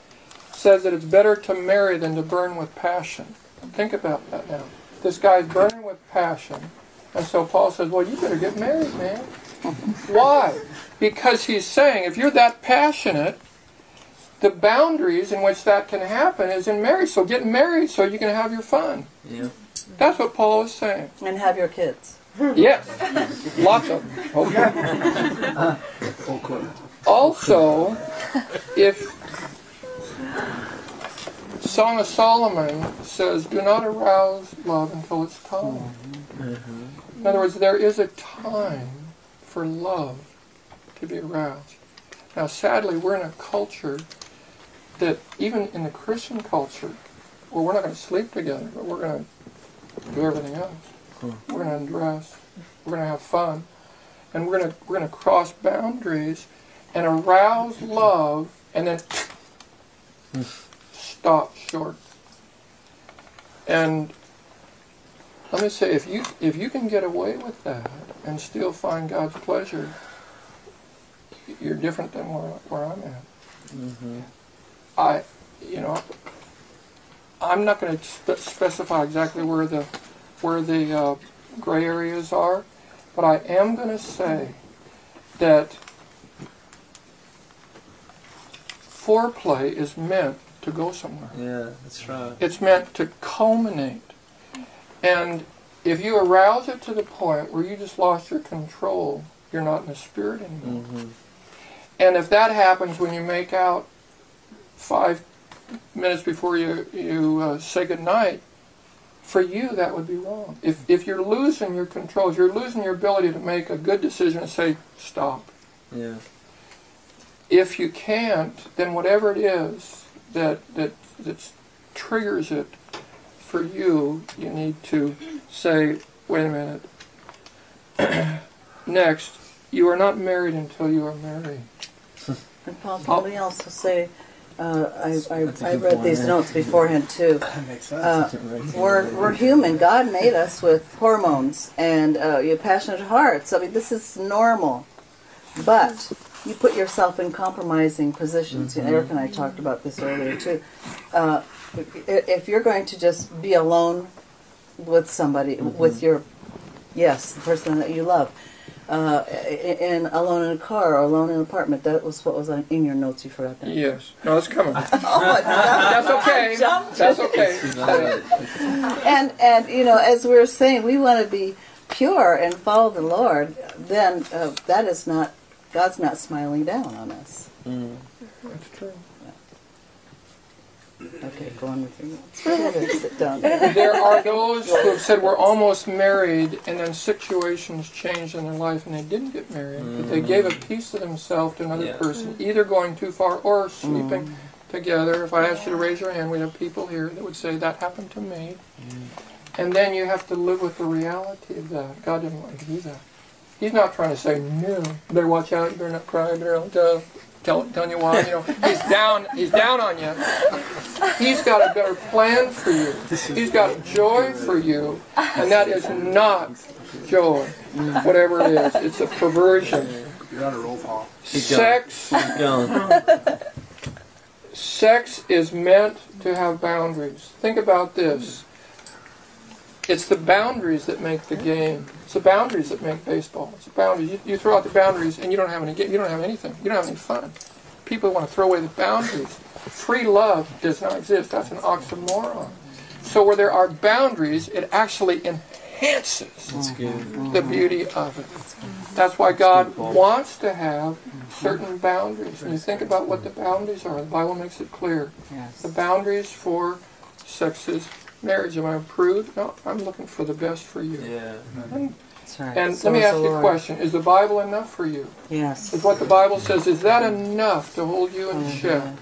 says that it's better to marry than to burn with passion. Think about that now. This guy's burning with passion. And so Paul says, Well, you better get married, man. Why? Because he's saying if you're that passionate, the boundaries in which that can happen is in marriage. So get married so you can have your fun. Yeah. That's what Paul is saying. And have your kids. Yes, lots of them. Oh, okay. Also, if Song of Solomon says, "Do not arouse love until it's time." Mm-hmm. In other words, there is a time for love to be aroused. Now, sadly, we're in a culture that, even in the Christian culture, where we're not going to sleep together, but we're going to do everything else. We're going to undress. We're going to have fun, and we're going to we're going to cross boundaries and arouse love, and then hmm. stop short. And let me say, if you if you can get away with that and still find God's pleasure, you're different than where, where I'm at. I, you know, I'm not going to spe- specify exactly where the where the uh, gray areas are, but I am going to say that foreplay is meant to go somewhere. Yeah, that's right. It's meant to culminate. And if you arouse it to the point where you just lost your control, you're not in the spirit anymore. Mm-hmm. And if that happens when you make out five minutes before you, you uh, say goodnight, for you that would be wrong. If, if you're losing your control, if you're losing your ability to make a good decision and say, stop. Yeah. If you can't, then whatever it is that, that, that triggers it for you, you need to say, wait a minute. Next, you are not married until you are married. And Paul, can we also say, uh, I, I, I read these notes beforehand too. That makes sense. Uh, we're, we're human. God made us with hormones and uh, you have passionate hearts. I mean, this is normal. But you put yourself in compromising positions. You know, Eric and I talked about this earlier too. I- if you're going to just be alone with somebody, with your, yes, the person that you love, uh, i- in alone in a car or alone in an apartment, that was what was on- in your notes. You forgot that. Yes. No, it's coming. Oh, That's okay. That's okay. and and you know as we are saying we want to be pure and follow the lord then uh, that is not god's not smiling down on us That's true. Okay go on with your notes. Go ahead, sit down There are those who have said we're almost married, and then situations changed in their life, and they didn't get married, but they gave a piece of themselves to another Yeah. person, either going too far or sleeping together. If I asked you to raise your hand, we'd have people here that would say that happened to me. And then you have to live with the reality of that. God didn't want you to do that. He's not trying to say, no, you better watch out, you better not cry, you better not uh, tell, telling you why. You know, he's down, he's down on you. He's got a better plan for you. He's got joy for you, and that is not joy, whatever it is. It's a perversion. You're on a roll, Paul. Sex, sex is meant to have boundaries. Think about this. It's the boundaries that make the game. It's the boundaries that make baseball. It's the boundaries. You, you throw out the boundaries, and you don't have any. You don't have anything. You don't have any fun. People want to throw away the boundaries. Free love does not exist. That's an oxymoron. So where there are boundaries, it actually enhances the beauty of it. That's why God wants to have certain boundaries. And you think about what the boundaries are. The Bible makes it clear. The boundaries for sex is marriage. Am I approved? No, I'm looking for the best for you. Yeah. that's right And So let me ask you a question. Is the Bible enough for you? yes Is what the Bible says, is that enough to hold you in check?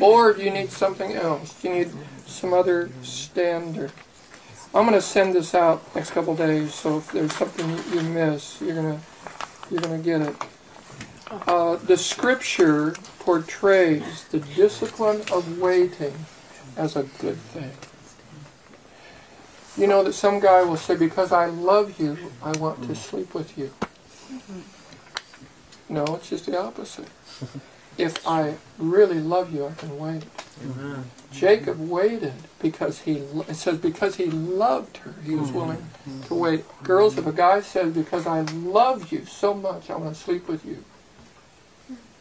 Or do you need something else? Do you need some other standard? I'm going to send this out next couple days, so if there's something you- you miss, you're going to you're going to get it. Uh, the Scripture portrays the discipline of waiting as a good thing. You know that some guy will say, because I love you, I want to mm. sleep with you. Mm-hmm. No, it's just the opposite. If I really love you, I can wait. Jacob waited because he, it says because he loved her, he was willing mm-hmm. to wait. Girls, if a mm-hmm. guy says, because I love you so much, I want to sleep with you,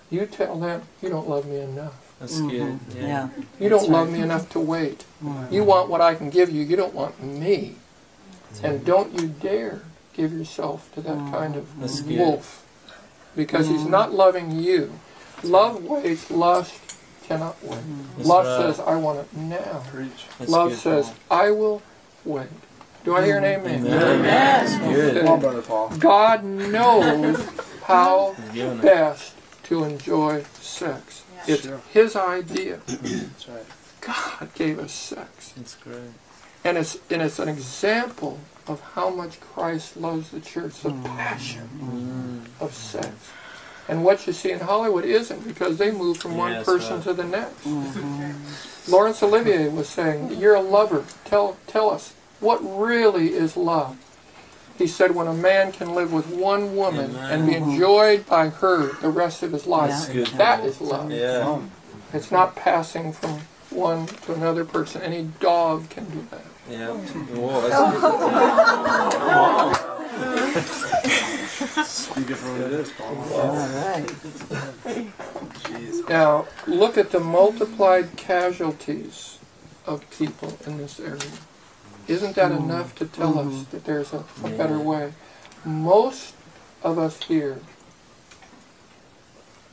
you tell them, you don't love me enough. That's mm-hmm. good. Yeah. Yeah. You don't That's love right. me enough to wait. You want what I can give you. You don't want me. And don't you dare give yourself to that mm-hmm. kind of That's good. wolf. Because he's mm-hmm. not loving you. Love waits, lust cannot wait. That's Lust right. says, I want it now. Love good, says, Paul. I will wait. Do I hear an amen? Amen. That's good. Okay. Brother Paul. God knows how He's giving it. best to enjoy sex. It's Sure. his idea. That's right. God gave us sex. That's great. And it's and it's an example of how much Christ loves the church, the passion Mm. of sex. And what you see in Hollywood isn't because they move from one that's person right. to the next. Laurence Olivier was saying, You're a lover. Tell tell us, what really is love? He said when a man can live with one woman and be enjoyed by her the rest of his life, That's that is love. Yeah. It's not passing from one to another person. Any dog can do that. Yeah. Whoa, that's good. Speak it for what it is, Paul. All right. Now, look at the multiplied casualties of people in this area. Isn't that enough to tell us mm-hmm. that there's a, a better way? Most of us here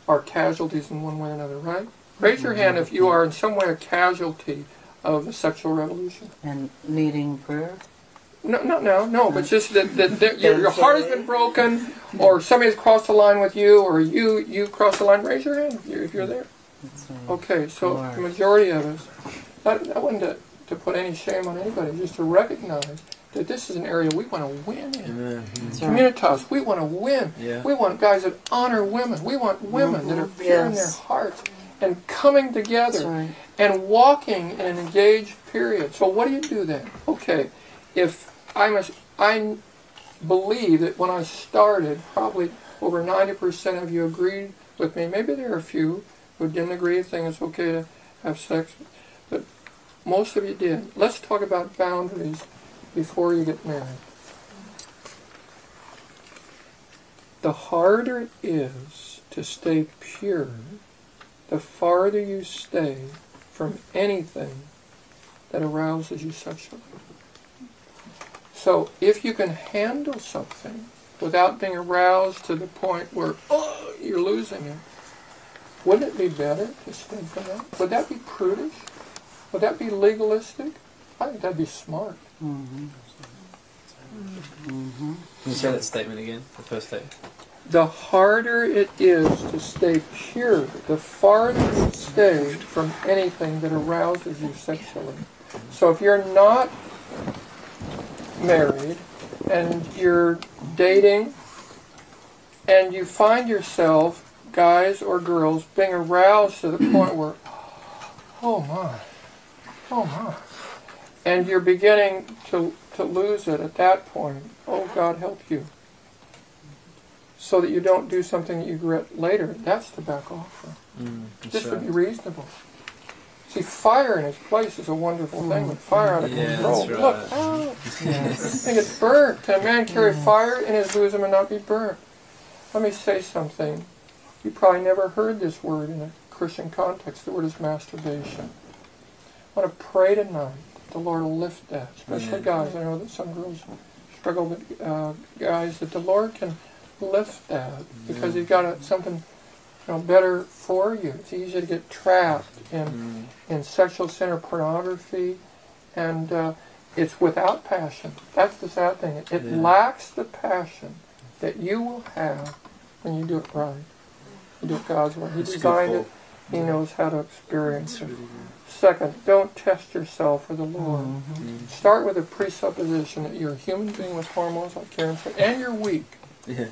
are casualties in one way or another, right? Raise your mm-hmm. hand if you are in some way a casualty of the sexual revolution. And needing prayer. No, no, no, no. But just that, that, that your, your heart has been broken, or somebody's crossed the line with you, or you you crossed the line. Raise your hand if you're, if you're there. Right. Okay, so Lord. the majority of us, that, that wasn't to, to put any shame on anybody, just to recognize that this is an area we want to win in. Amen. That's right. Communitas, we want to win. Yeah. We want guys that honor women. We want women that are Mhm, pure in their hearts and coming together right. and walking in an engaged period. So what do you do then? Okay, if I must, I believe that when I started, probably over 90% of you agreed with me. Maybe there are a few who didn't agree, think it's okay to have sex, but most of you did. Let's talk about boundaries before you get married. The harder it is to stay pure, the farther you stay from anything that arouses you sexually. So if you can handle something without being aroused to the point where oh, you're losing it, wouldn't it be better to stay from that? Would that be prudish? Would that be legalistic? I think that'd be smart. Mm-hmm. Can you say that statement again? The first statement. The harder it is to stay pure, the farther you stay from anything that arouses you sexually. So if you're not married and you're dating and you find yourself, guys or girls, being aroused to the point where, oh my, oh my, and you're beginning to, to lose it at that point, oh God help you so that you don't do something that you regret later, that's to back off from. Mm, that's Just to be reasonable. See, fire in its place is a wonderful thing, but fire out of Yeah, control. that's Look, right. oh, and it's burnt. Can a man carry fire in his bosom and not be burnt? Let me say something. You probably never heard this word in a Christian context. The word is masturbation. Want to pray tonight that the Lord will lift that, especially guys. I know that some girls struggle with uh, guys, that the Lord can lift that because He's got a, something you know, better for you. It's easy to get trapped in Mm, in sexual center pornography, and uh, it's without passion. That's the sad thing. It, it Yeah. lacks the passion that you will have when you do it right. You do it God's way. He designed it. He knows how to experience it. Second, don't test yourself for the Lord. Mm. Start with a presupposition that you're a human being with hormones, like Karen said, and you're weak. Yeah.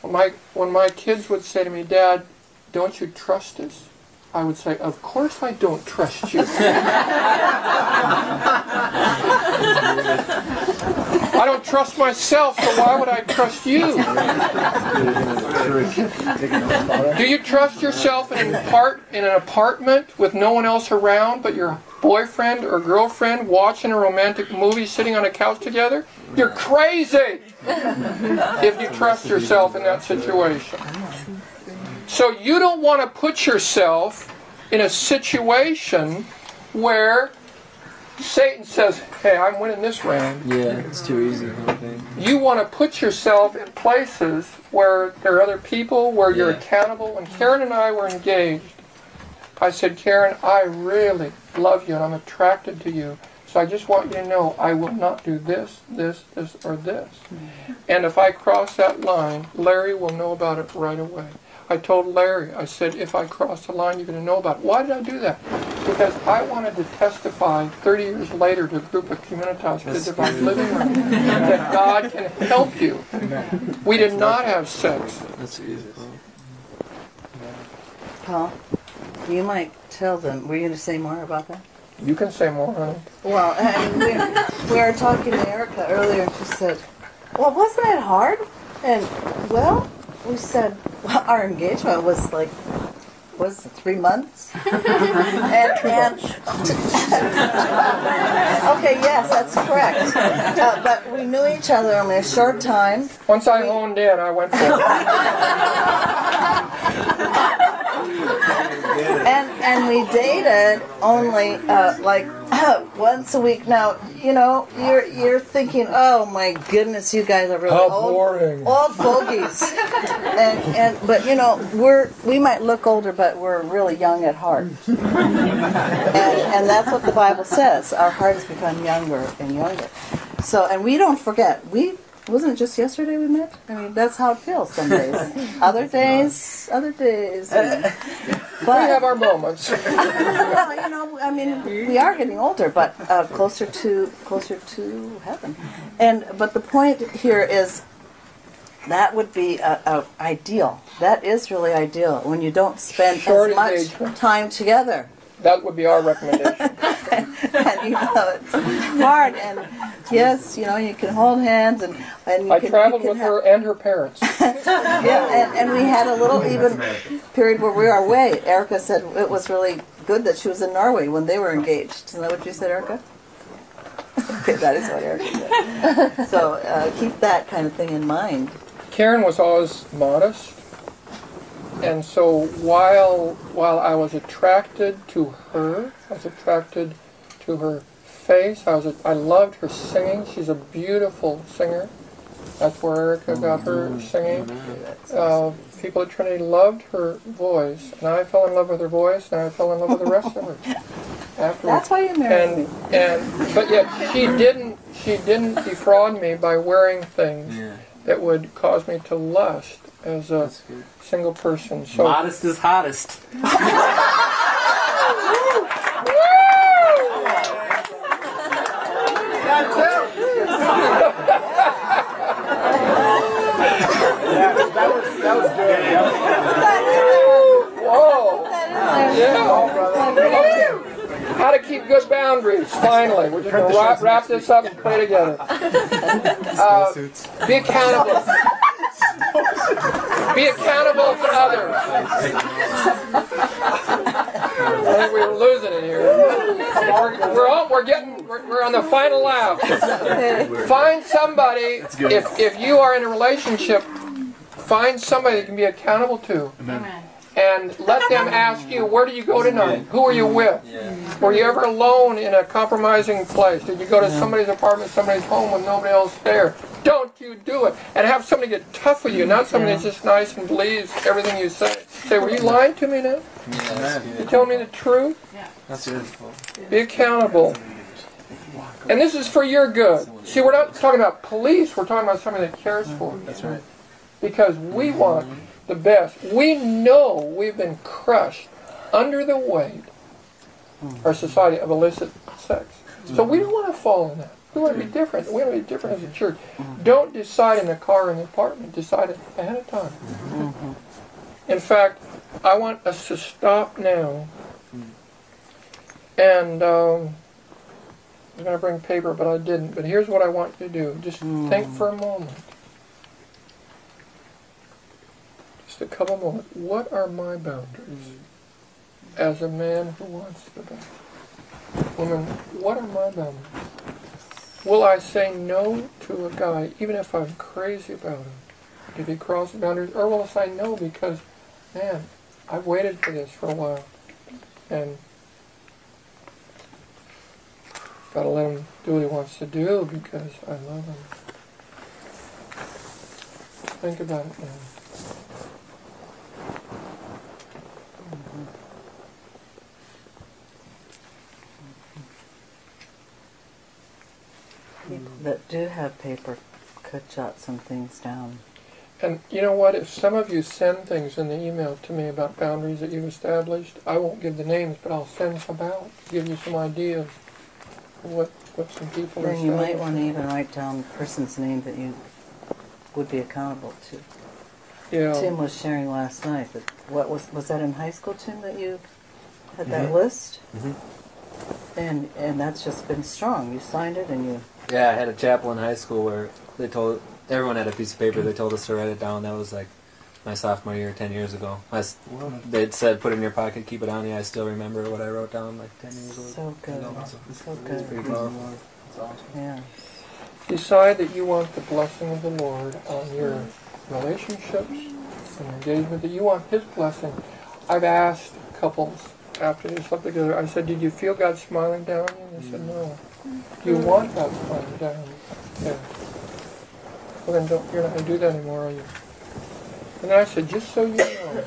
When my, when my kids would say to me, Dad, don't you trust us? I would say, Of course I don't trust you. I don't trust myself, so why would I trust you? Do you trust yourself in an, apart, in an apartment with no one else around but your boyfriend or girlfriend watching a romantic movie sitting on a couch together? You're crazy if you trust yourself in that situation. So you don't want to put yourself in a situation where Satan says, Hey, I'm winning this round. Yeah, it's too easy. Kind of thing. You want to put yourself in places where there are other people, where you're accountable. When Karen and I were engaged, I said, Karen, I really love you and I'm attracted to you. So I just want you to know I will not do this, this, this, or this. Mm-hmm. And if I cross that line, Larry will know about it right away. I told Larry, I said, if I cross the line, you're going to know about it. Why did I do that? Because I wanted to testify 30 years later to a group of Communitas kids of our living room that God can help you. We did not have sex. That's easy. Paul, you might tell them. Were you going to say more about that? You can say more, honey. Well, and we, we were talking to Erica earlier, and she said, "Well, wasn't it hard?" And well, we said well, our engagement was like was it three months, and, and okay, yes, that's correct. Uh, but we knew each other in a short time. Once I honed in, I went for it. and and we dated only uh, like once a week. Now you know you're you're thinking, oh my goodness, you guys are really How old, boring. old fogies. and and but you know we're we might look older, but we're really young at heart. and and that's what the Bible says. Our hearts become younger and younger. So and we don't forget we. Wasn't it just yesterday we met? I mean, that's how it feels some days. Other days, other days. But, We have our moments. well, you know, I mean, we are getting older, but uh, closer to closer to heaven. And but the point here is that would be a, a ideal. That is really ideal when you don't spend Short as much engagement. time together. That would be our recommendation. and you know, it's hard. And yes, you know, you can hold hands and and you I can, traveled with have- her and her parents. yeah, and, and we had a little even period where we were away. Erica said it was really good that she was in Norway when they were engaged. Isn't that what you said, Erica? okay, that is what Erica said. so uh, keep that kind of thing in mind. Karen was always modest, and so while while I was attracted to her, I was attracted to her face. I was I loved her singing. She's a beautiful singer. That's where Erica got her singing. Uh, people at Trinity loved her voice, and I fell in love with her voice, and I fell in love with the rest of her. Afterwards. That's why you married and me. and but yet she didn't she didn't defraud me by wearing things Yeah. That would cause me to lust as a single person. So Modest is hottest. That was, that was good. That was whoa, yeah. How to keep good boundaries. Finally, we're just gonna wrap, wrap this up and play together. Uh, be accountable. Be accountable to others. I think we were losing it here. We're, we're, all, we're getting we're, we're on the final lap. Find somebody if if you are in a relationship. Find somebody that you can be accountable to. And let them ask you, where do you go tonight? Who are you with? Were you ever alone in a compromising place? Did you go to somebody's apartment, somebody's home with nobody else there? Don't you do it. And have somebody get tough with you, not somebody that's just nice and believes everything you say. Say, were you lying to me now? You telling me the truth? That's good. Be accountable. And this is for your good. See, we're not talking about police, we're talking about somebody that cares for you. That's right. Because we want the best. We know we've been crushed under the weight, hmm. our society, of illicit sex. So we don't want to fall in that. We want to be hmm. different. We want to be different as a church. Hmm. Don't decide in the car or in the apartment. Decide it ahead of time. In fact, I want us to stop now. And um, I was going to bring paper, but I didn't. But here's what I want you to do. Just think for a moment. Just a couple moments. What are my boundaries as a man who wants the best? Woman, what are my boundaries? Will I say no to a guy even if I'm crazy about him? If he crosses boundaries? Or will I say no because, man, I've waited for this for a while. And gotta let him do what he wants to do because I love him. Think about it now. People that do have paper could jot some things down. And you know what? If some of you send things in the email to me about boundaries that you've established, I won't give the names, but I'll send some out, give you some ideas of what, what some people are Then you might want to even write down the person's name that you would be accountable to. Yeah. Tim was sharing last night that what was was that in high school, Tim, that you had that Mhm. list? Mhm. And and that's just been strong. You signed it and you Yeah, I had a chapel in high school where they told everyone had a piece of paper. They told us to write it down. That was like my sophomore year, ten years ago. I s- they'd said put it in your pocket, keep it on you. I still remember what I wrote down like ten years ago. so good. So It's pretty good. powerful. Yeah. Decide that you want the blessing of the Lord on your relationships and engagement, that you want His blessing. I've asked couples after they slept together, I said, Did you feel God smiling down on you? And they said, mm. No. Do you want that smiling down? Yeah. Well, then don't, you're not going to do that anymore, are you? And then I said, Just so you know,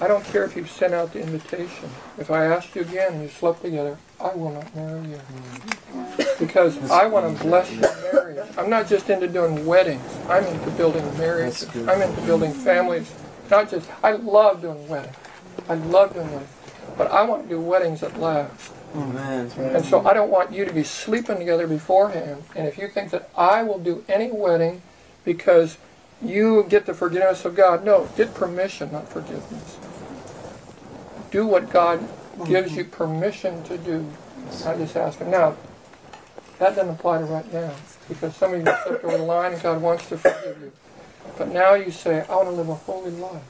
I don't care if you've sent out the invitation. If I asked you again and you slept together, I will not marry you. Because I want to bless your marriage. I'm not just into doing weddings. I'm into building marriages. I'm into building families. Not just, I love doing weddings. I love doing weddings. But I want to do weddings that last. Oh, man, And so I don't want you to be sleeping together beforehand. And if you think that I will do any wedding because you get the forgiveness of God, no, get permission, not forgiveness. Do what God gives you permission to do. I just ask Him. Now, that doesn't apply to right now because some of you stepped over the line and God wants to forgive you. But now you say, I want to live a holy life.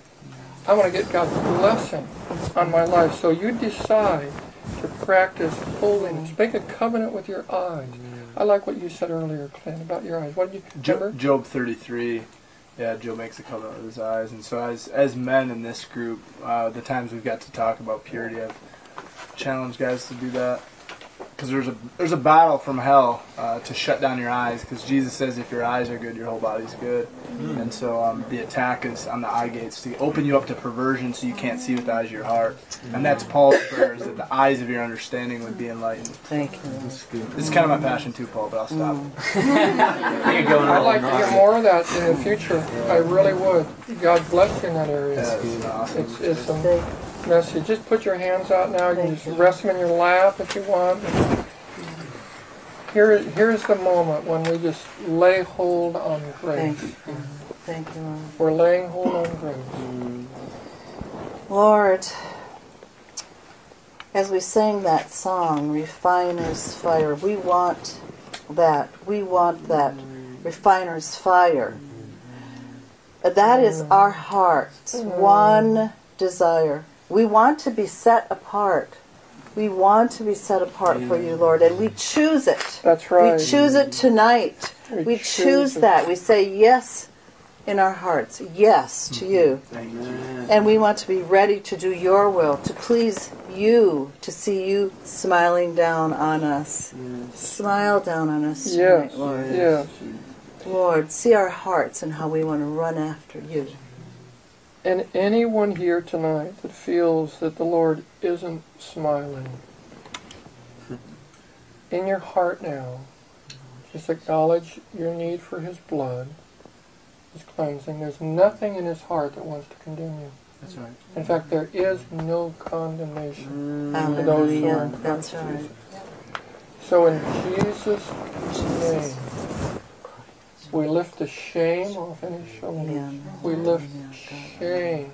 I want to get God's blessing on my life. So you decide to practice holiness. Make a covenant with your eyes. I like what you said earlier, Clint, about your eyes. What did you remember? Job 33. Yeah, Job makes a covenant with his eyes, and so as as men in this group, uh, the times we've got to talk about purity, I've challenged guys to do that because there's a there's a battle from hell uh, to shut down your eyes because Jesus says if your eyes are good, your whole body's good, and so um, the attack is on the eye gates to open you up to perversion so you can't see with the eyes of your heart, and that's Paul's prayer is that the eyes of your understanding would be enlightened. Thank you. This is kind of my passion too, Paul, but I'll stop. I'd like to hear more of that in the future. I really would. God bless you in that area. Yeah, it's awesome. It's, it's a message. Just put your hands out now. You can just rest them in your lap if you want. Here, here's the moment when we just lay hold on Thank grace. you. Thank you, Lord. We're laying hold on grace. Lord, as we sang that song, Refiner's Fire, we want that. We want that refiner's fire. That is our heart's mm-hmm. one desire. We want to be set apart. We want to be set apart for you, Lord, and we choose it. That's right. We choose it tonight. We We choose choose that. We say yes in our hearts, yes to mm-hmm. you. And we want to be ready to do your will, to please you, to see you smiling down on us. Smile down on us tonight, Yes, Lord. yes. Lord, see our hearts and how we want to run after you. And anyone here tonight that feels that the Lord isn't smiling, in your heart now, just acknowledge your need for His blood, His cleansing. There's nothing in His heart that wants to condemn you. That's right. In fact, there is no condemnation to those who are Hallelujah. in That's Christ right. Jesus. So in Jesus' name, we lift the shame off any shoulders. We lift Yeah, shame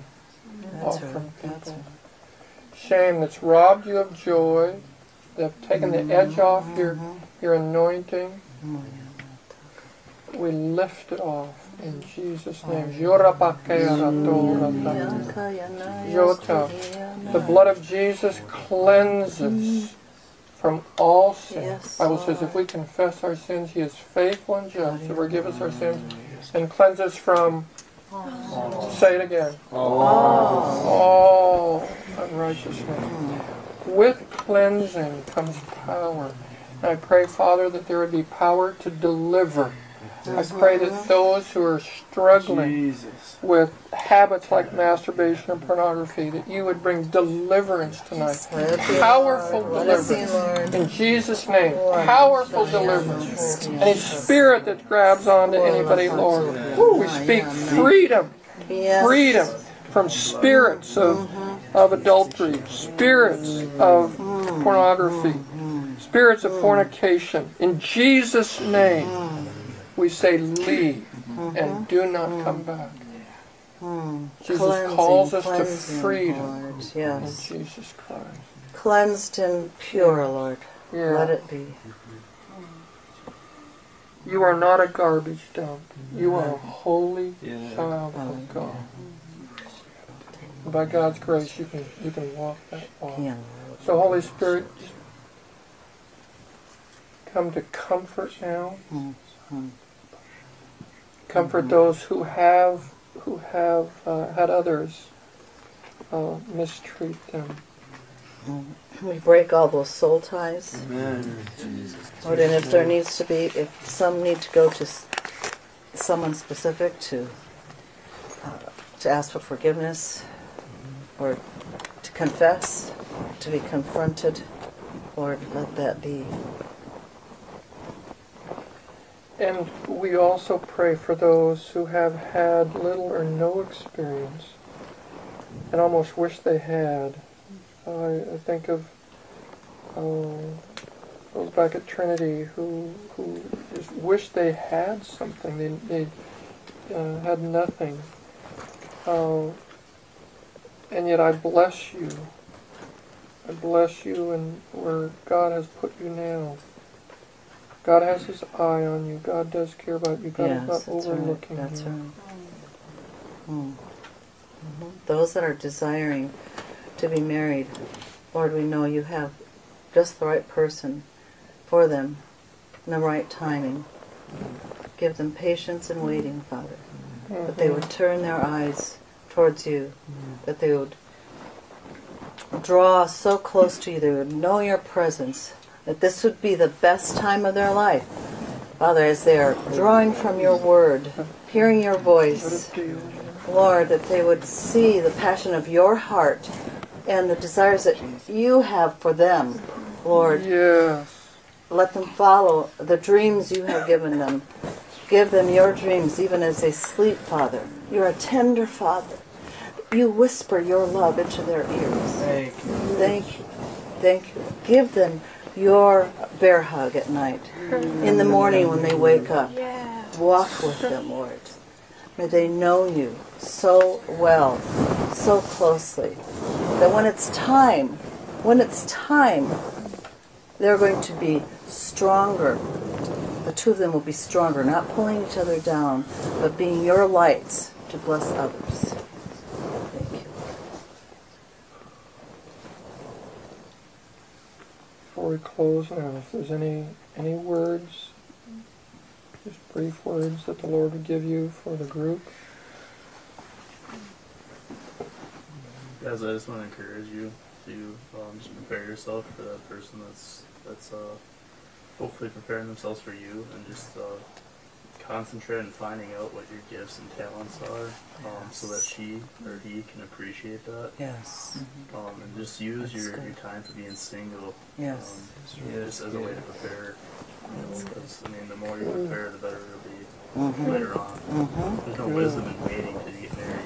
That's off from That's people. Shame that's robbed you of joy, that's taken the mm-hmm. edge off your, mm-hmm. your anointing. Oh, We lift it off in Jesus' oh, name. Jota. The blood of Jesus cleanses from all sin. Yes, Bible says if we confess our sins, He is faithful and just to forgive us our sins and cleanse us from. Say it again. All unrighteousness. With cleansing comes power. And I pray, Father, that there would be power to deliver. I pray that mm-hmm. those who are struggling Jesus. with habits like masturbation and pornography, that you would bring deliverance tonight. Let it be, Powerful Lord. Let it be, deliverance. In Jesus' name, powerful deliverance. Any spirit that grabs onto anybody, Lord, we speak freedom, freedom from spirits of, of adultery, spirits of pornography, spirits of fornication. In Jesus' name, we say, leave mm-hmm. and do not mm-hmm. come back. Mm-hmm. Jesus Cleansing, calls us to freedom Lord. in Jesus Christ. Cleansed and pure, Lord. Yeah. Let it be. You are not a garbage dump. You are a holy child of God. And by God's grace, you can you can walk that walk. So, Holy Spirit, come to comfort now. Comfort those who have who have uh, had others uh, mistreat them. We break all those soul ties. Amen. Lord, and if there needs to be, if some need to go to s- someone specific to uh, to ask for forgiveness or to confess, to be confronted, Lord, let that be. And we also pray for those who have had little or no experience and almost wish they had. I, think of uh, those back at Trinity who who just wish they had something. They they uh, had nothing. Uh, and yet I bless you. I bless you and where God has put you now. God has His eye on you. God does care about you. God yes, is not that's right. overlooking That's you. right. Mm. Mhm. Those that are desiring to be married, Lord, we know you have just the right person for them in the right timing. Give them patience and waiting, Father. That they would turn their eyes towards you. That they would draw so close to you. They would know your presence. That this would be the best time of their life. Father, as they are drawing from your word, hearing your voice, Lord, that they would see the passion of your heart and the desires that you have for them, Lord. Yes. Let them follow the dreams you have given them. Give them your dreams even as they sleep, Father. You're a tender Father. You whisper your love into their ears. Thank you. Thank you. Thank you. Give them your bear hug at night. In the morning when they wake up. Walk with them, Lord. May they know you so well, so closely, that when it's time, when it's time, they're going to be stronger. The two of them will be stronger, not pulling each other down, but being your lights to bless others. Thank you. Before we close now, if there's any any words, just brief words that the Lord would give you for the group. Guys, I just want to encourage you to um, just prepare yourself for that person that's that's uh, hopefully preparing themselves for you, and just uh, concentrate on finding out what your gifts and talents are, um, so that she or he can appreciate that. Yes. Um, and just use That's your, good. your time for being single. Yes. Um, just as a way to prepare. You know, 'cause, I mean, the more you prepare, the better it'll be Mhm. later on. Mhm. There's no wisdom in waiting to get married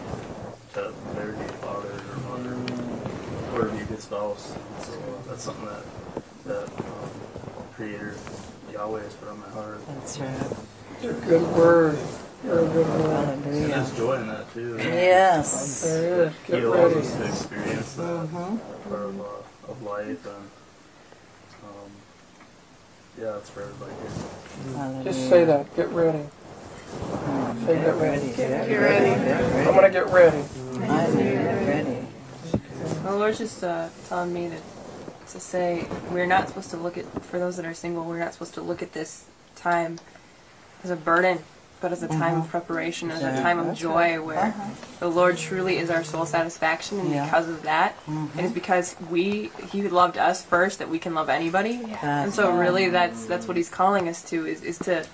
to prepare to be a father or mother or to be a good spouse. So uh, that's something that that um, Creator Yahweh has put on my heart. That's right. Good word. And Hallelujah. there's joy in that too. Yes. There is. He Get allows ready. us to experience that Mhm. part of, uh, of life, and um, yeah, it's for everybody here. Just say that. Get ready. Say get ready. Get Get ready. I'm gonna get ready. I'm ready. The Lord's just uh, telling me to to say we're not supposed to look at for those that are single. We're not supposed to look at this time as a burden, but as a time of preparation, as a time of that's joy, right. where Uh-huh. the Lord truly is our soul satisfaction, and Yeah. because of that, it is because we He loved us first that we can love anybody, and so really that's that's what He's calling us to is is to.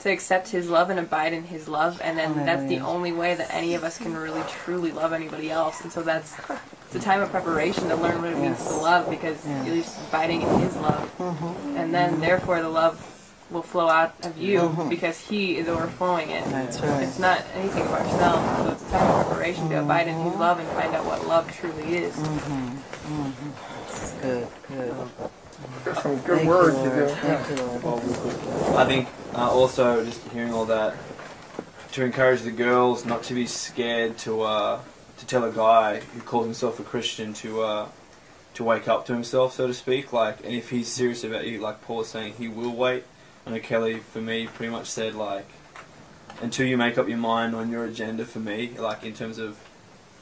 To accept His love and abide in His love, and then that's the Hallelujah. only way that any of us can really truly love anybody else. And so that's it's a time of preparation to learn what it means Yes. to love because Yes. you're just abiding in His love, Mhm. and then therefore the love will flow out of you Mhm. because He is overflowing it. That's right. It's not anything of ourselves. So it's a time of preparation to abide in His love and find out what love truly is. Mhm. Mhm. It's Good, good. There's some good Thank words you, you Lord. Thank you, Lord. Well, real quick. I think uh, also just hearing all that to encourage the girls not to be scared to uh, to tell a guy who calls himself a Christian to uh, to wake up to himself, so to speak. Like, and if he's serious about you, like Paul is saying, he will wait. Know Kelly, for me, pretty much said like, until you make up your mind on your agenda for me, like in terms of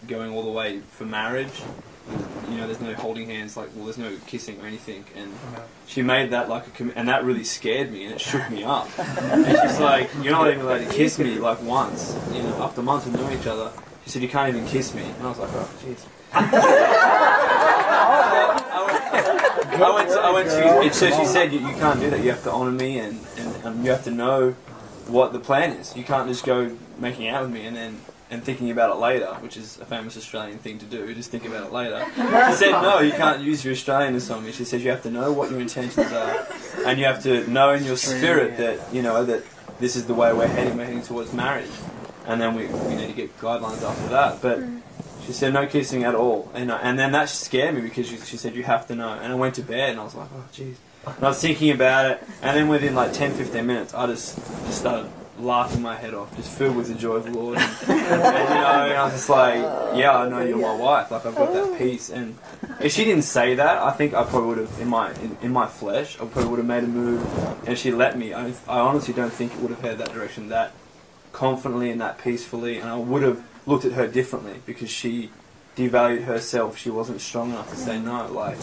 going all the way for marriage, you know, there's no holding hands, like, well, there's no kissing or anything, and she made that like a commi- and that really scared me and it shook me up. and she's like, "You're not even allowed to kiss me like once, you know, after months of knowing each other." She said, "You can't even kiss me," and I was like, "Oh, jeez." I went to, I went to, and so she said, you, you can't do that. You have to honour me, and, and um, you have to know what the plan is. You can't just go making out with me and then and thinking about it later, which is a famous Australian thing to do. Just think about it later. She said, no, you can't use your Australianness on me. She says you have to know what your intentions are, and you have to know in your spirit that you know that this is the way we're heading. We're heading towards marriage, and then we, we need to get guidelines after that. But she said no kissing at all, and I- and then that scared me because she, she said you have to know. And I went to bed and I was like, oh jeez. And I was thinking about it, and then within like 10, 15 minutes, I just just started laughing my head off, just filled with the joy of the Lord. And, and, you know, and I was just like, yeah, I know you're my wife. Like I've got that peace. And if she didn't say that, I think I probably would have in my in, in my flesh, I probably would have made a move. And she let me, I, I honestly don't think it would have headed that direction that confidently and that peacefully. And I would have looked at her differently because she devalued herself. She wasn't strong enough to say no. Like,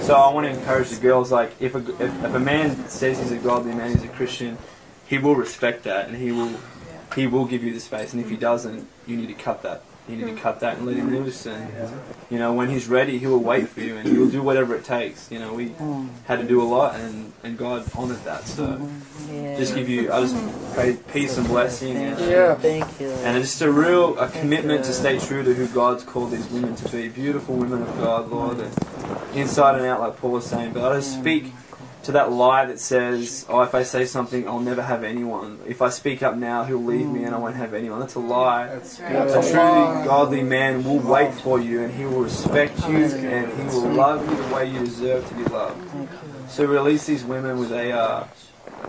so I want to encourage the girls. Like, if a if, if a man says he's a godly man, he's a Christian, he will respect that, and he will he will give you the space. And if he doesn't, you need to cut that. You need to hmm. cut that and let him loose. And you know, when he's ready, he will wait for you, and he will do whatever it takes. You know, we Mm. had to do a lot, and and God honored that. So hmm. Yeah. just give you, I just hmm. pray peace and blessing. And, Yeah. Thank you. and it's just a real a commitment to stay true to who God's called these women to be. Beautiful women of God, Lord, and inside and out, like Paul was saying. But I just speak to that lie that says, oh, if I say something, I'll never have anyone. If I speak up now, he'll leave me and I won't have anyone. That's a lie. That's A good. truly godly man will wait for you and he will respect you and he will love you the way you deserve to be loved. So release these women with a uh,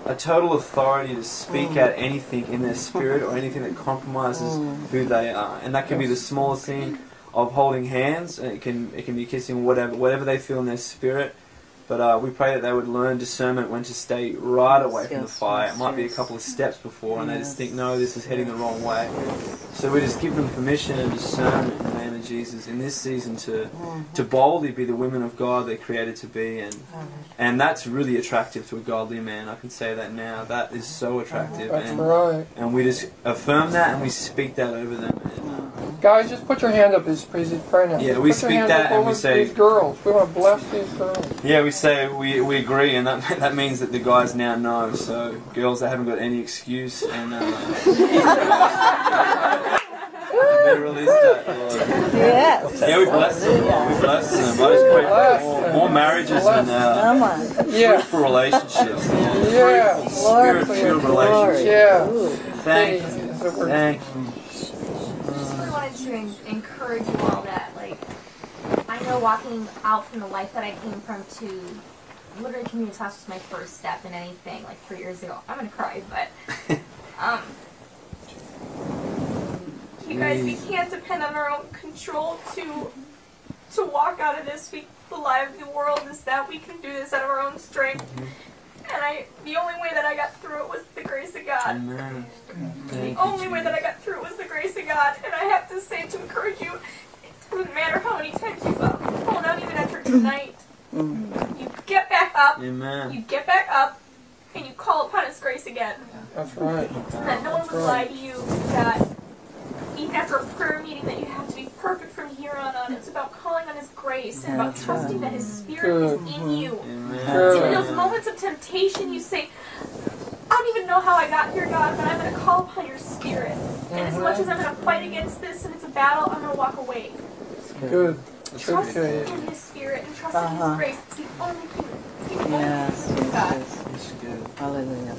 a total authority to speak out anything in their spirit or anything that compromises who they are, and that can be the smallest thing of holding hands, and it can it can be kissing, whatever whatever they feel in their spirit. But uh, we pray that they would learn discernment when to stay right away from the fire. yes, It might be a couple of steps before, and they just think, no, this is heading the wrong way. So we just give them permission and discernment in the name of Jesus in this season to to boldly be the women of God they're created to be, and and that's really attractive to a godly man. I can say that now. That is so attractive, That's and right. and we just affirm that and we speak that over them. And, Guys, just put your hand up as please pray now. Yeah, we put speak that and we say- these girls. We want to bless these girls. yeah, we say we, we agree, and that that means that the guys now know. So girls, they haven't got any excuse, and uh, you better release that. Lord. Yes. Yeah, we bless them. Lord. We bless them. I just pray for more, more marriages and uh, Yeah. fruitful relationships. Lord. Yeah. Lord, spirit-filled relationships. Yeah. Ooh. Thank you. is the word. Thank you. Just really wanted to en- encourage you all that, like, I know walking out from the life that I came from to literally community class was my first step in anything, like three years ago. I'm gonna cry, but, um, You guys, we can't depend on our own control to to walk out of this. We the lie of the world is that we can do this out of our own strength. And I, the only way that I got through it was the grace of God. Amen. The only way that I got through it was the grace of God. And I have to say to encourage you, it doesn't matter how many times you've uh, fallen out even after tonight. You get back up. Amen. You get back up, and you call upon His grace again. That's right. And that no one would lie to you that even after a prayer meeting that you have to be perfect from here on out. It's about calling on His grace and about trusting that His Spirit is in you. Amen. So in those moments of temptation, you say, I don't even know how I got here, God, but I'm going to call upon your Spirit. And as much as I'm going to fight against this and it's a battle, I'm going to walk away. Good. Trust Okay. in His Spirit and trust in Uh-huh. His grace. It's the only thing. It's the only Yes, thing with God. yes, yes. Hallelujah.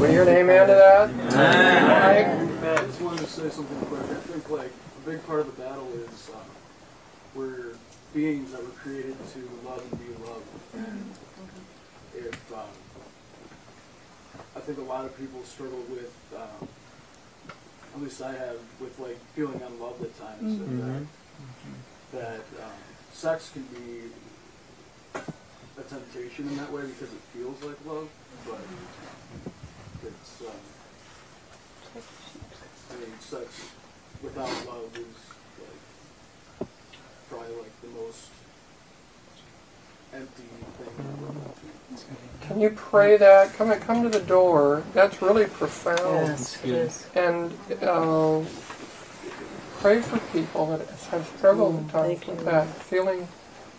Will your name add to that? Man, I just wanted to say something quick. I think like a big part of the battle is uh, we're beings that were created to love and be loved. And if um, I think a lot of people struggle with, um, at least I have, with like feeling unloved at times, and that, that um, sex can be a temptation in that way because it feels like love, but it's. Um, I mean, sex without love is like probably like the most empty thing in the world. Can you pray that? Come come to the door. That's really profound. Yes, it is. And uh, pray for people that have struggled at times thank you, with that, feeling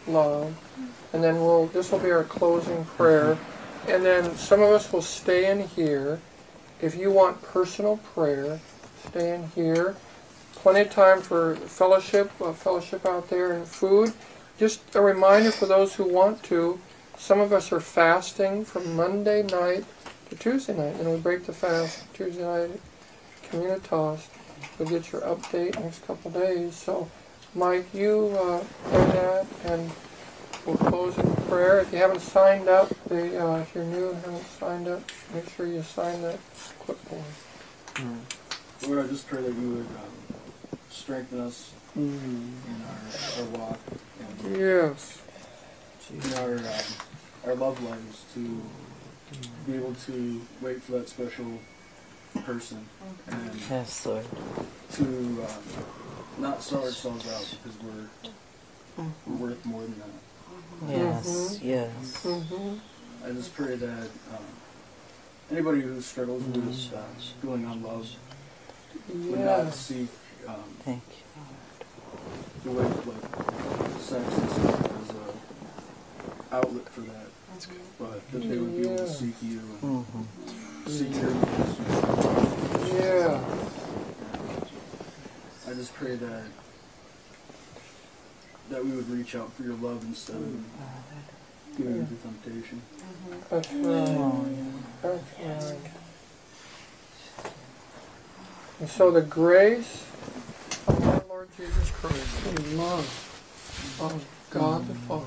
love. And then we'll. This will be our closing prayer. And then some of us will stay in here. If you want personal prayer, stay in here. Plenty of time for fellowship, uh, fellowship out there, and food. Just a reminder for those who want to. Some of us are fasting from Monday night to Tuesday night. and we break the fast Tuesday night at Communitas. You'll get your update next couple days. So, Mic, you uh, that, and we'll close in prayer. If you haven't signed up, the, uh, if you're new and haven't signed up, make sure you sign that clipboard. Lord, I just pray that you would um, strengthen us in our, our walk and Yes. in our um, our love lives to be able to wait for that special person and Yes, Lord. to um, not sell ourselves out because we're we're worth more than that. Yes, yes. Mm-hmm. I just pray that um, anybody who struggles with uh, feeling unloved would not Yes. seek um, Thank you. the way of like sex and stuff as a outlet for that, but that they would be able to Yeah. seek you you. and hmm seek your ways. Yeah. I just pray that that we would reach out for your love instead of giving into temptation. That's right. That's right. And so the grace of our Lord Jesus Christ, the love of God the Father,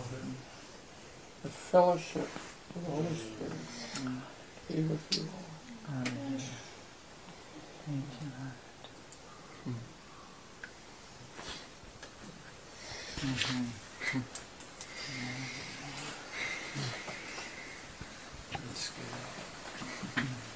the fellowship of the Holy Spirit, be with you all. Thank you, Lord. Mhm.